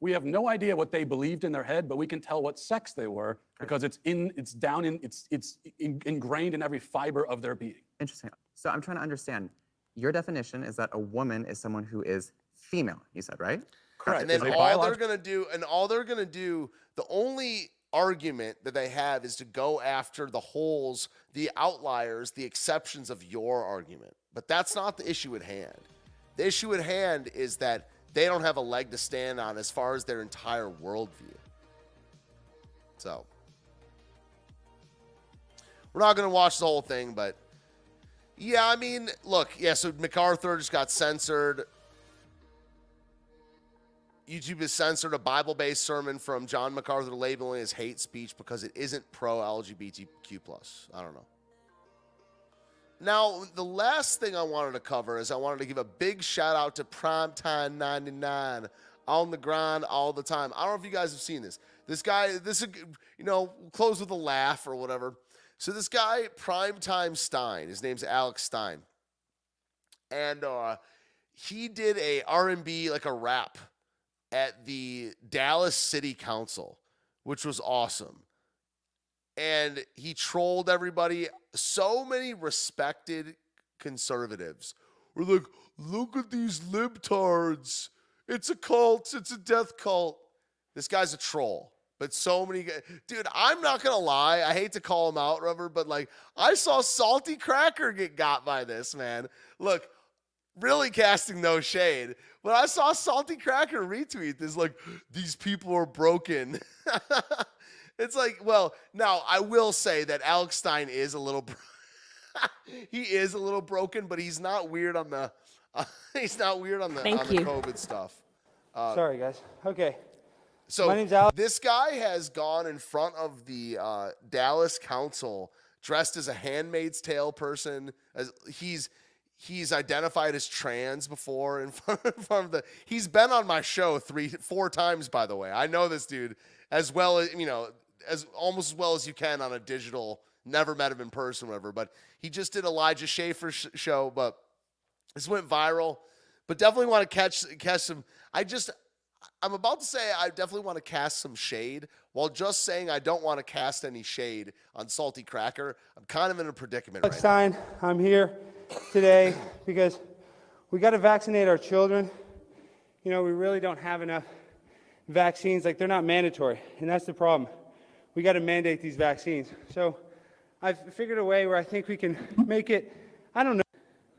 We have no idea what they believed in their head, but we can tell what sex they were because it's in, it's down in, it's, it's in, ingrained in every fiber of their being. Interesting. So I'm trying to understand. Your definition is that a woman is someone who is female. You said right? Correct. And then all they're gonna do, and all they're gonna do, the only argument that they have is to go after the holes, the outliers, the exceptions of your argument. But that's not the issue at hand. The issue at hand is that they don't have a leg to stand on as far as their entire worldview. So we're not gonna watch the whole thing, but yeah, I mean, look, yeah, so MacArthur just got censored. YouTube has censored a Bible-based sermon from John MacArthur labeling as hate speech because it isn't pro LGBTQ plus. I don't know. Now, the last thing I wanted to cover is I wanted to give a big shout out to Primetime 99 on the grind all the time. I don't know if you guys have seen this. This guy, this is, you know, close with a laugh or whatever. So this guy, Primetime Stein, his name's Alex Stein, and uh, he did a R&B like a rap at the Dallas City Council, which was awesome. And he trolled everybody. So many respected conservatives were like, look at these libtards. It's a cult. It's a death cult. This guy's a troll. But so many guys, dude, I'm not gonna lie. I hate to call him out, Rubber, but like I saw Salty Cracker get got by this, man. Look, really casting no shade. But I saw Salty Cracker retweet this, like, these people are broken. it's like, well, now I will say that Alex Stein is a little, bro- he is a little broken, but he's not weird on the, he's not weird on the, Thank on the. COVID stuff. Uh, Sorry, guys. Okay. So My name's Alex. this guy has gone in front of the uh, Dallas Council dressed as a Handmaid's Tale person. As he's he's identified as trans before in front, in front of the. He's been on my show three, four times, by the way. I know this dude as well as you know as almost as well as you can on a digital. Never met him in person, whatever. But he just did Elijah Schaffer sh- show, but this went viral. But definitely want to catch catch some. I just I'm about to say I definitely want to cast some shade while just saying I don't want to cast any shade on Salty Cracker. I'm kind of in a predicament Alex right now. Stein, I'm here today because we got to vaccinate our children. You know, we really don't have enough vaccines. Like, they're not mandatory, and that's the problem. We got to mandate these vaccines. So, I've figured a way where I think we can make it, I don't know,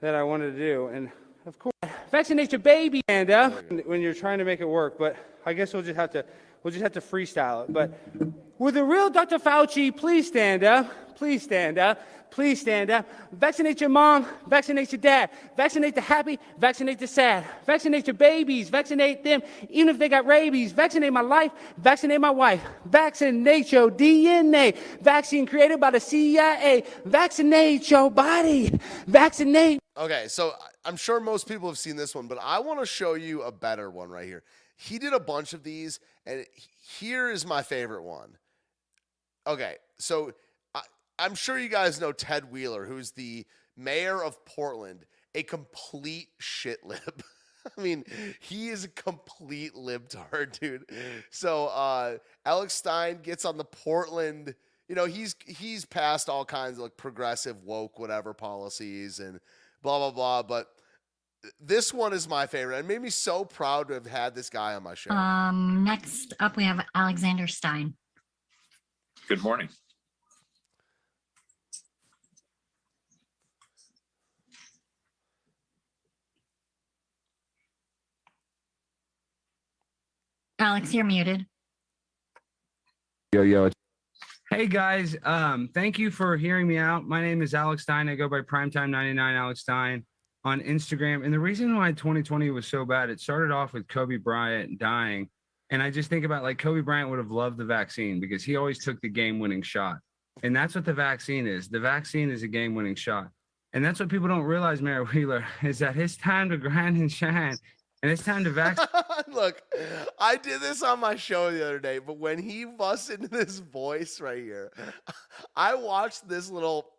that I wanted to do. And of course, vaccinate your baby, and uh, when you're trying to make it work. But I guess we'll just have to, we'll just have to freestyle it. But with the real Dr. Fauci, please stand up. Please stand up. Please stand up. Vaccinate your mom. Vaccinate your dad. Vaccinate the happy. Vaccinate the sad. Vaccinate your babies. Vaccinate them, even if they got rabies. Vaccinate my life. Vaccinate my wife. Vaccinate your DNA. Vaccine created by the CIA. Vaccinate your body. Vaccinate. Okay, so I- I'm sure most people have seen this one, but I want to show you a better one right here. He did a bunch of these, and here is my favorite one. Okay, so I, I'm sure you guys know Ted Wheeler, who's the mayor of Portland, a complete shit lib. I mean, he is a complete libtard, dude. So uh, Alex Stein gets on the Portland. You know, he's he's passed all kinds of like progressive woke whatever policies and blah blah blah. But this one is my favorite. It made me so proud to have had this guy on my show. Um, next up, we have Alexander Stein. Good morning. Alex, you're muted. Yo, yo. Hey guys, um, thank you for hearing me out. My name is Alex Stein. I go by Primetime99 Alex Stein on Instagram. And the reason why 2020 was so bad, it started off with Kobe Bryant dying. And I just think about like Kobe Bryant would have loved the vaccine because he always took the game winning shot. And that's what the vaccine is. The vaccine is a game winning shot. And that's what people don't realize, Mayor Wheeler, is that it's time to grind and shine. And it's time to vaccinate. Look, I did this on my show the other day, but when he busts into this voice right here, I watched this little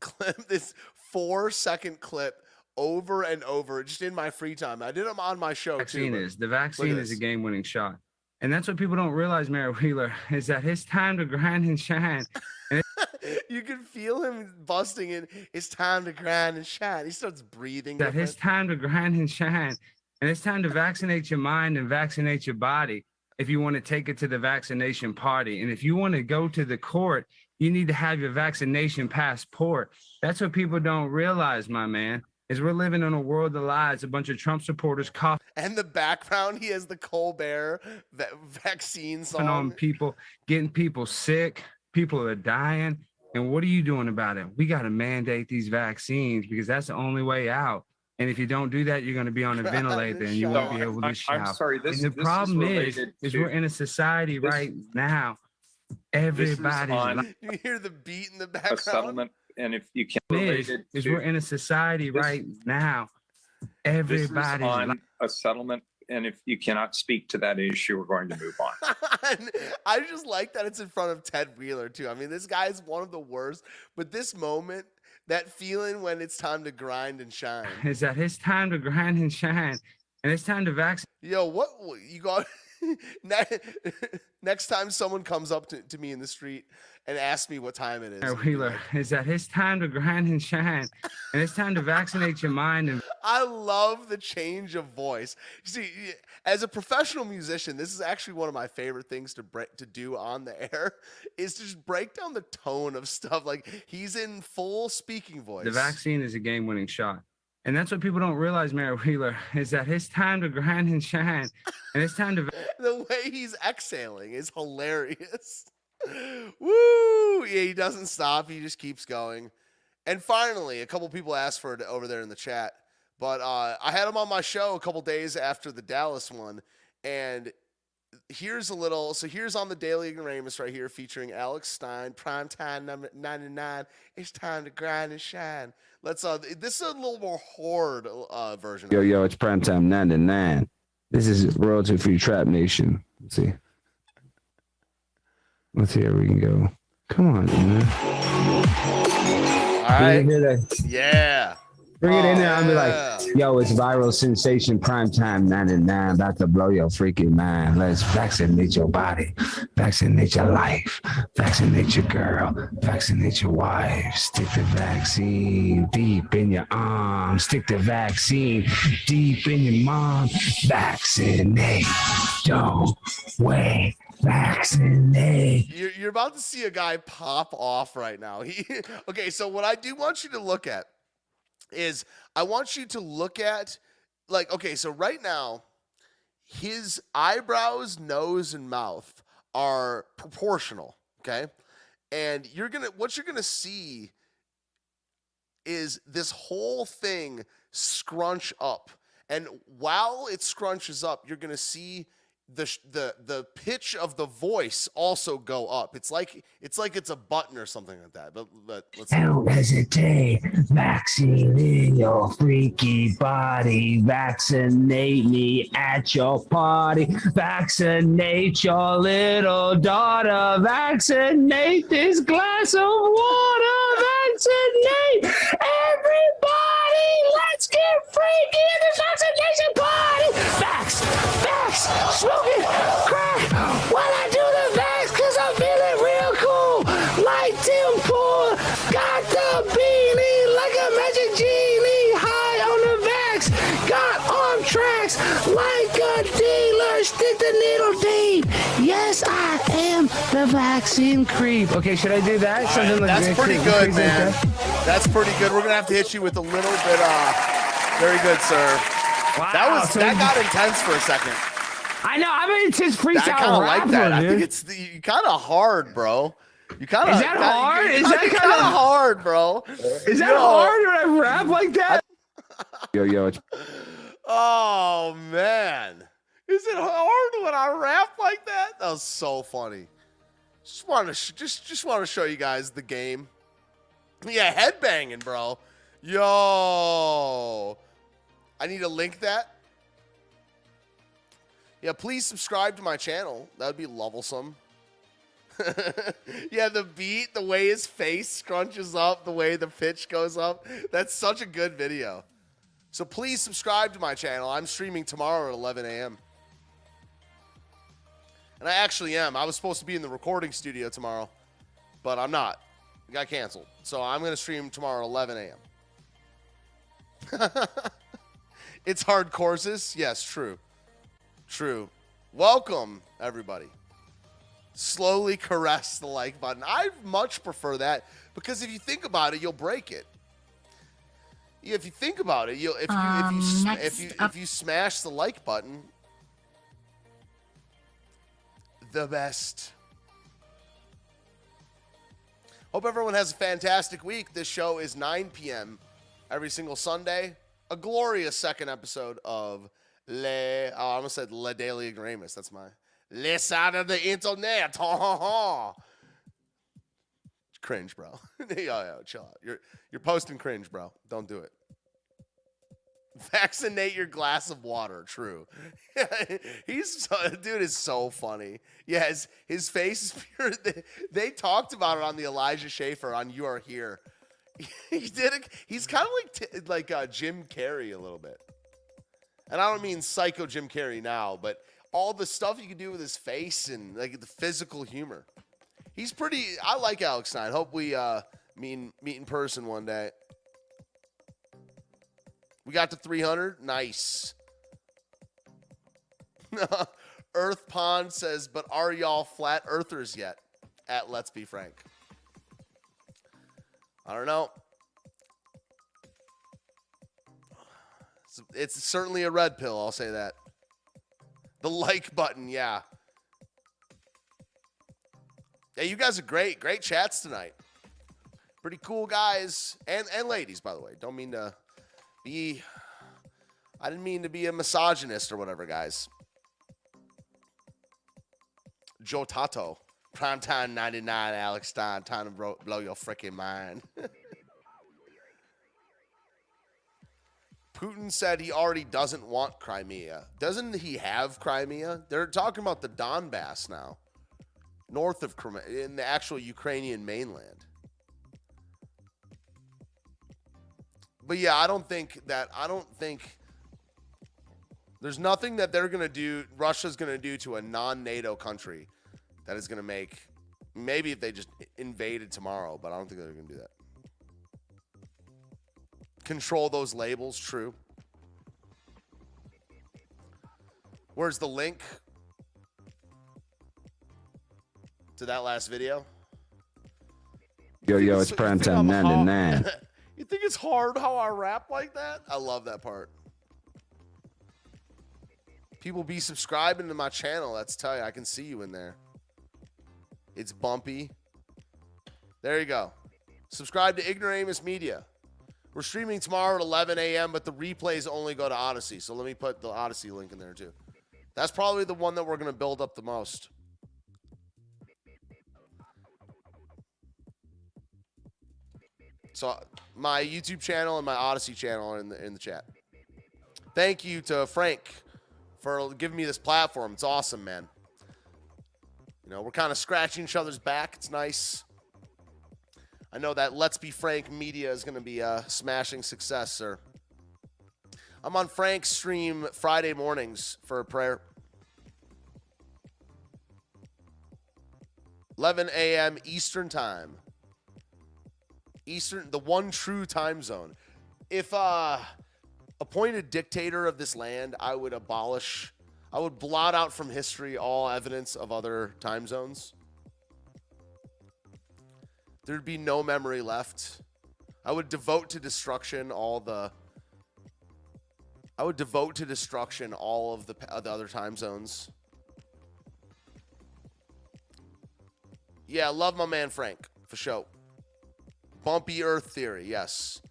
clip, this four second clip over and over just in my free time. I did them on my show vaccine too. is. The vaccine is a game winning shot. And that's what people don't realize, Mayor Wheeler, is that it's time to grind and shine. And you can feel him busting in. It's time to grind and shine. He starts breathing. that different. it's time to grind and shine. And it's time to vaccinate your mind and vaccinate your body if you want to take it to the vaccination party. And if you want to go to the court, you need to have your vaccination passport. That's what people don't realize, my man, is we're living in a world of lies. A bunch of Trump supporters coughing And the background, he has the Colbert va- vaccine song. on people, getting people sick. People are dying. And what are you doing about it? We got to mandate these vaccines because that's the only way out. And if you don't do that, you're going to be on a ventilator and you won't be able to I'm- shout. I'm sorry, this- and the this problem is, related is to- we're in a society this- right now. This is Everybody's on like, You hear the beat in the a background? settlement, and if you can is, related is to we're in a society this- right now. this is Everybody's on like, a settlement, and if you cannot speak to that issue, we're going to move on. I just like that it's in front of Ted Wheeler too. I mean, this guy is one of the worst, but this moment, that feeling when it's time to grind and shine. is that it's time to grind and shine, and it's time to vaccinate. Yo, what what- you got? ne- Next time someone comes up to, to me in the street and asks me what time it is, I'm gonna be Wheeler is that it's time to grind and shine, and it's time to vaccinate your mind and I love the change of voice. You see, as a professional musician, this is actually one of my favorite things to break to do on the air is to just break down the tone of stuff. Like he's in full speaking voice. The vaccine is a game-winning shot. And that's what people don't realize, Mary Wheeler, is that it's time to grind and shine. And it's time to the way he's exhaling is hilarious. Woo! Yeah, he doesn't stop. He just keeps going. And finally, a couple people asked for it over there in the chat, but uh, I had him on my show a couple days after the Dallas one, and here's a little. So here's on the Daily Ignoramus right here, featuring Alex Stein, prime time number 99. It's time to grind and shine. Let's. Uh, this is a little more horde uh, version. Yo, yo, it's primetime 99. This is Royalty Free Trap Nation. Let's see. Let's see here we can go. Come on, man. All right. Yeah. Bring it in there and be yeah. like, oh. yo, it's viral sensation primetime 99, about to blow your freaking mind. Let's vaccinate your body, vaccinate your life, vaccinate your girl, vaccinate your wife. Stick the vaccine deep in your arm, stick the vaccine deep in your mom. Vaccinate, don't wait. Vaccinate. You're, you're about to see a guy pop off right now. He, okay, so what I do want you to look at is I want you to look at, like, okay, so right now, his eyebrows, nose, and mouth are proportional, okay? And you're gonna, what you're gonna see is this whole thing scrunch up. And while it scrunches up, you're gonna see the the the pitch of the voice also go up. It's like it's like it's a button or something like that. But, but let's. Don't hesitate. Vaccine in your freaky body. Vaccinate me at your party. Vaccinate your little daughter. Vaccinate this glass of water. Vaccinate everybody. Let's get freaky in this vaccination party. Vax, vax, smoking crack. While I Yes, I am the vaccine creep. Okay, should I do that? Something like That's pretty Crazy good, like man. that? That's pretty good. We're gonna have to hit you with a little bit. Uh, very good, sir. Wow. that was so that got intense for a second. I know. I'm an intense freestyle I kind of like rapper, that. I think it's the, you kind of hard, bro. You kind of Is that hard? Is that kind kinda- of hard, bro? Is that Yo. hard when I rap like that? Yo, yo, it's Oh man, is it hard when I rap like that? That was so funny. Just want to just just want to show you guys the game. Yeah, headbanging, bro. Yo, I need to link that. Yeah, please subscribe to my channel. That would be lovelsome. yeah, the beat, the way his face scrunches up, the way the pitch goes up. That's such a good video. So please subscribe to my channel. I'm streaming tomorrow at 11 a.m. And I actually am. I was supposed to be in the recording studio tomorrow, but I'm not. It got canceled. So I'm going to stream tomorrow at 11 a.m. it's hard courses. Yes, true. True. Welcome, everybody. Slowly caress the like button. I much prefer that because if you think about it, you'll break it. Yeah, if you think about it, you'll if you if you Um, if you if you smash the like button, the best. Hope everyone has a fantastic week. This show is 9 p.m. every single Sunday. a glorious second episode of Le. Oh, I almost said Le Daily Ignoramus. That's my Le side of the internet. Ha ha. Cringe, bro. yo, yo, chill out. You're you're posting cringe, bro. Don't do it. Vaccinate your glass of water. True. He's so, dude is so funny. Yes, his face is pure. They, they talked about it on the Elijah Schaffer on You Are Here. he did it. He's kind of like t- like uh, Jim Carrey a little bit. And I don't mean psycho Jim Carrey now, but all the stuff you can do with his face and like the physical humor. He's pretty. I like Alex Stein. Hope we uh, meet meet in person one day. We got to 300. Nice. Earth Pond says, but are y'all flat earthers yet? At Let's Be Frank. I don't know. It's, it's certainly a red pill, I'll say that. The like button, yeah. Yeah, you guys are great. Great chats tonight. Pretty cool guys and and ladies, by the way. Don't mean to be I didn't mean to be a misogynist or whatever, guys. Joe Tato, Primetime 99, Alex Stein, time to bro- blow your freaking mind. Putin said he already doesn't want Crimea. Doesn't he have Crimea? They're talking about the Donbass now, north of Crimea, in the actual Ukrainian mainland. But yeah, I don't think that, I don't think there's nothing that they're going to do, Russia's going to do to a non NATO country that is going to make, maybe if they just invaded tomorrow, but I don't think they're going to do that. Control those labels, true. Where's the link to that last video? Yo, yo, it's You think primetime I'm 99. you think it's hard how I rap like that? I love that part. People be subscribing to my channel. That's tell you, I can see you in there. It's bumpy. There you go. Subscribe to Ignoramus Media. We're streaming tomorrow at 11 a.m., but the replays only go to Odysee. So let me put the Odysee link in there too. That's probably the one that we're going to build up the most. So my YouTube channel and my Odysee channel are in the in the chat. Thank you to Frank for giving me this platform. It's awesome, man. You know, we're kind of scratching each other's back. It's nice. I know that Let's Be Frank Media is going to be a smashing success, sir. I'm on Frank's stream Friday mornings for a prayer. 11 a.m. Eastern Time. Eastern, the one true time zone. If uh appointed dictator of this land, I would abolish, I would blot out from history all evidence of other time zones. There'd be no memory left. I would devote to destruction all the. I would devote to destruction all of the, pa- the other time zones. Yeah, love my man Frank for sure. Bumpy Earth theory, yes.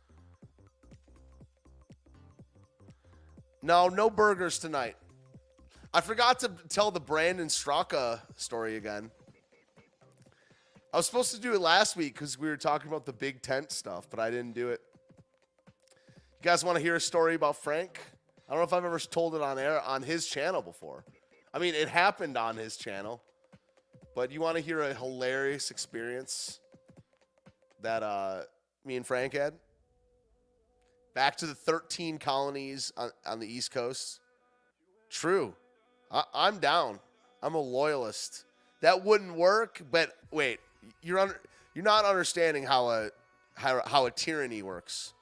No, no burgers tonight. I forgot to tell the Brandon Straka story again. I was supposed to do it last week because we were talking about the big tent stuff, but I didn't do it. You guys want to hear a story about Frank? I don't know if I've ever told it on air on his channel before. I mean, it happened on his channel, but you want to hear a hilarious experience that uh, me and Frank had? Back to the 13 colonies on, on the East Coast. True. I, I'm down. I'm a loyalist. That wouldn't work, but wait, you're under, you're not understanding how a how, how a tyranny works.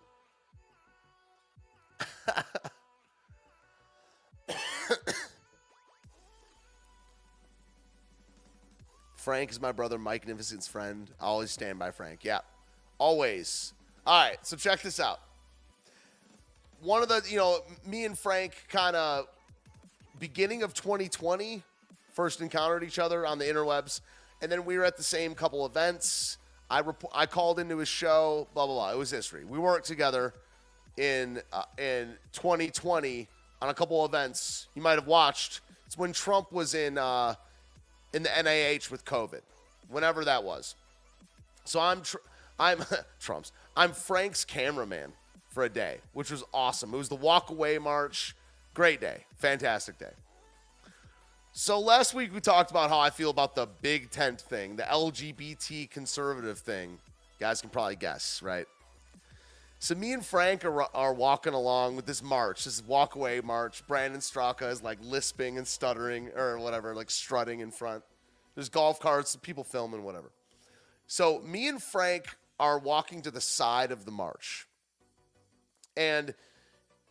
Frank is my brother, Mike Magnificent's friend. I always stand by Frank. Yeah, always. All right, so check this out. One of the, you know, me and Frank kind of beginning of 2020 first encountered each other on the interwebs, and then we were at the same couple events. I rep- I called into his show, blah blah blah. It was history. We worked together in uh, in 2020 on a couple events you might have watched. It's when Trump was in uh, in the NIH with COVID, whenever that was. So I'm tr- I'm Trump's. I'm Frank's cameraman for a day, which was awesome. It was the walk away march. Great day, fantastic day. So last week we talked about how I feel about the big tent thing, the LGBT conservative thing. Guys can probably guess, right? So me and Frank are, are walking along with this march, this walk away march. Brandon Straka is like lisping and stuttering or whatever, like strutting in front. There's golf carts, people filming, whatever. So me and Frank are walking to the side of the march. And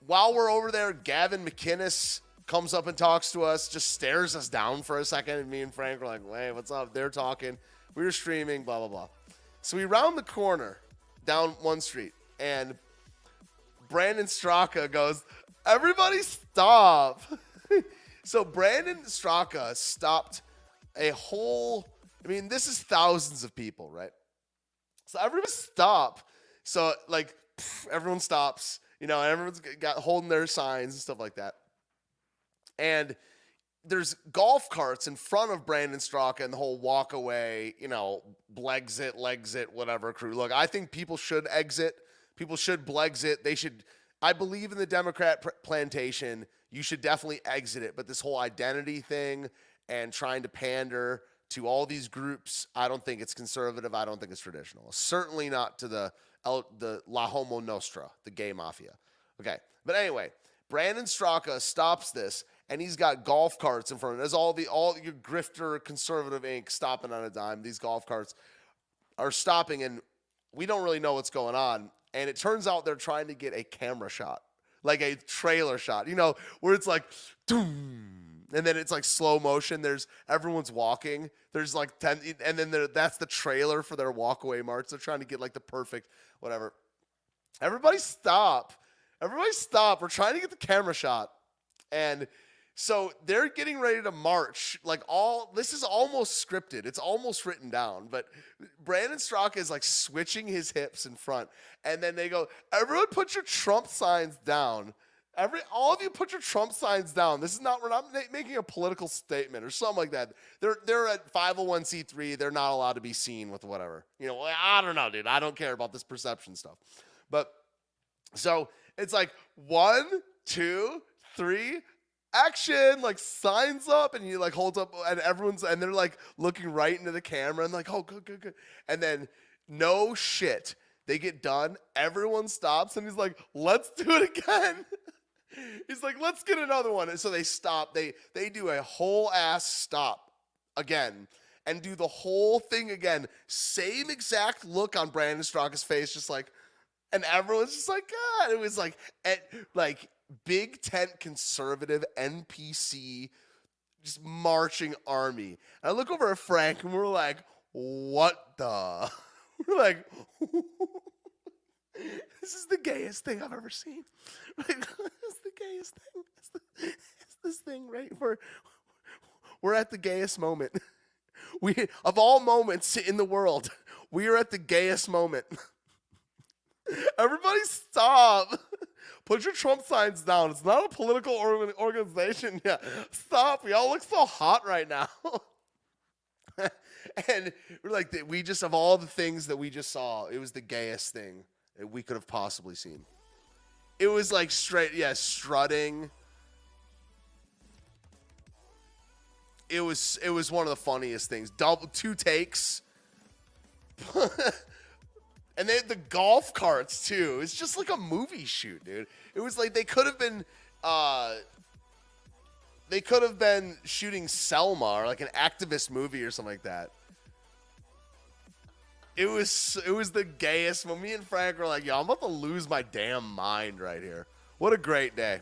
while we're over there, Gavin McInnes comes up and talks to us, just stares us down for a second. And me and Frank are like, hey, what's up? They're talking. We were streaming, blah, blah, blah. So we round the corner down one street, and Brandon Straka goes, everybody stop. so Brandon Straka stopped a whole, I mean, this is thousands of people, right? So everybody stop. So like pff, everyone stops, you know, everyone's got holding their signs and stuff like that. And there's golf carts in front of Brandon Straka and the whole walk away, you know, Blexit, Legsit, whatever crew. Look, I think people should exit. People should Blexit. They should. I believe in the Democrat pr- plantation. You should definitely exit it. But this whole identity thing and trying to pander to all these groups, I don't think it's conservative. I don't think it's traditional. Certainly not to the El, the La Homo Nostra, the gay mafia. Okay, but anyway, Brandon Straka stops this, and he's got golf carts in front of him. There's all the all your grifter conservative ink stopping on a dime. These golf carts are stopping, and we don't really know what's going on. And it turns out they're trying to get a camera shot, like a trailer shot, you know, where it's like, doom, and then it's like slow motion. There's everyone's walking. There's like ten, and then that's the trailer for their walkaway march. They're trying to get like the perfect whatever. Everybody stop! Everybody stop! We're trying to get the camera shot, and so they're getting ready to march. Like all this is almost scripted. It's almost written down. But Brandon Straka is like switching his hips in front, and then they go, "Everyone, put your Trump signs down." Every all of you put your Trump signs down. This is not we're not ma- making a political statement or something like that. They're they're at 501c3. They're not allowed to be seen with whatever. You know, I don't know, dude. I don't care about this perception stuff. But so it's like one, two, three, action, like signs up, and he like holds up, and everyone's and they're like looking right into the camera and like, oh, good, good, good. And then no shit. They get done, everyone stops, and he's like, let's do it again. He's like, let's get another one. And so they stop. They they do a whole ass stop again and do the whole thing again. Same exact look on Brandon Straka's face, just like, and everyone's just like, God. It was like, at, like big tent conservative NPC, just marching army. And I look over at Frank, and we're like, what the? We're like, this is the gayest thing I've ever seen. Like, it's the gayest thing. It's, the, it's this thing right where we're at the gayest moment. We of all moments in the world, we are at the gayest moment. Everybody stop. Put your Trump signs down. It's not a political organ- organization. Yeah. Stop. Y'all look so hot right now. and we're like, we just, of all the things that we just saw, it was the gayest thing that we could have possibly seen. It was like straight, yeah, strutting. It was it was one of the funniest things. Double two takes. and they had the golf carts too. It's just like a movie shoot, dude. It was like they could have been uh they could have been shooting Selma or like an activist movie or something like that. It was it was the gayest. When me and Frank were like, "Yo, I'm about to lose my damn mind right here." What a great day!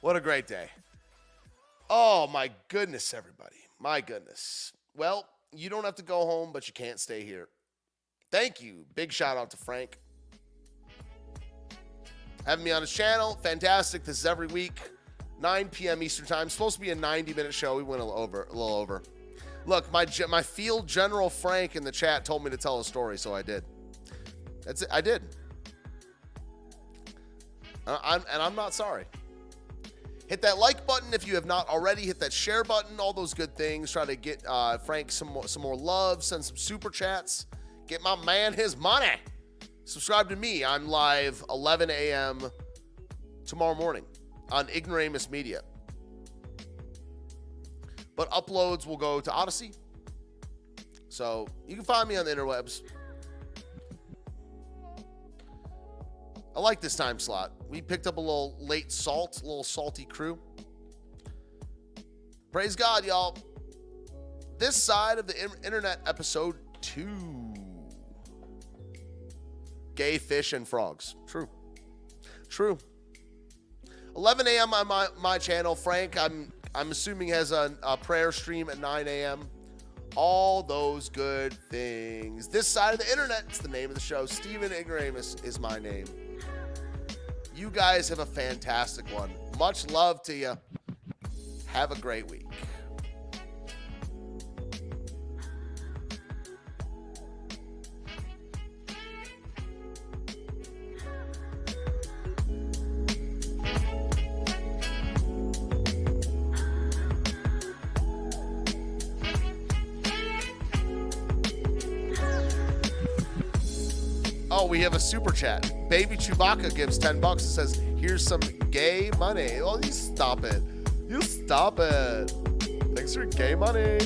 What a great day! Oh my goodness, everybody! My goodness. Well, you don't have to go home, but you can't stay here. Thank you. Big shout out to Frank. Having me on his channel, fantastic. This is every week, 9 p.m. Eastern Time. supposed to be a 90 minute show. We went a little over. A little over. Look, my my field general Frank in the chat told me to tell a story, so I did. That's it. I did. I'm, and I'm not sorry. Hit that like button if you have not already. Hit that share button. All those good things. Try to get uh, Frank some more, some more love. Send some super chats. Get my man his money. Subscribe to me. I'm live 11 a.m. tomorrow morning on Ignoramus Media. But uploads will go to Odysee. So you can find me on the interwebs. I like this time slot. We picked up a little late salt, a little salty crew. Praise God, y'all. This side of the internet episode two. Gay fish and frogs. True. True. 11 a.m. on my, my channel. Frank, I'm I'm assuming has a, a prayer stream at 9 a.m. All those good things. This side of the internet, it's the name of the show. Steven Ignoramus is my name. You guys have a fantastic one. Much love to you. Have a great week. Oh, we have a super chat. Baby Chewbacca gives 10 bucks and says, Here's some gay money. Oh, you stop it. You stop it. Thanks for gay money.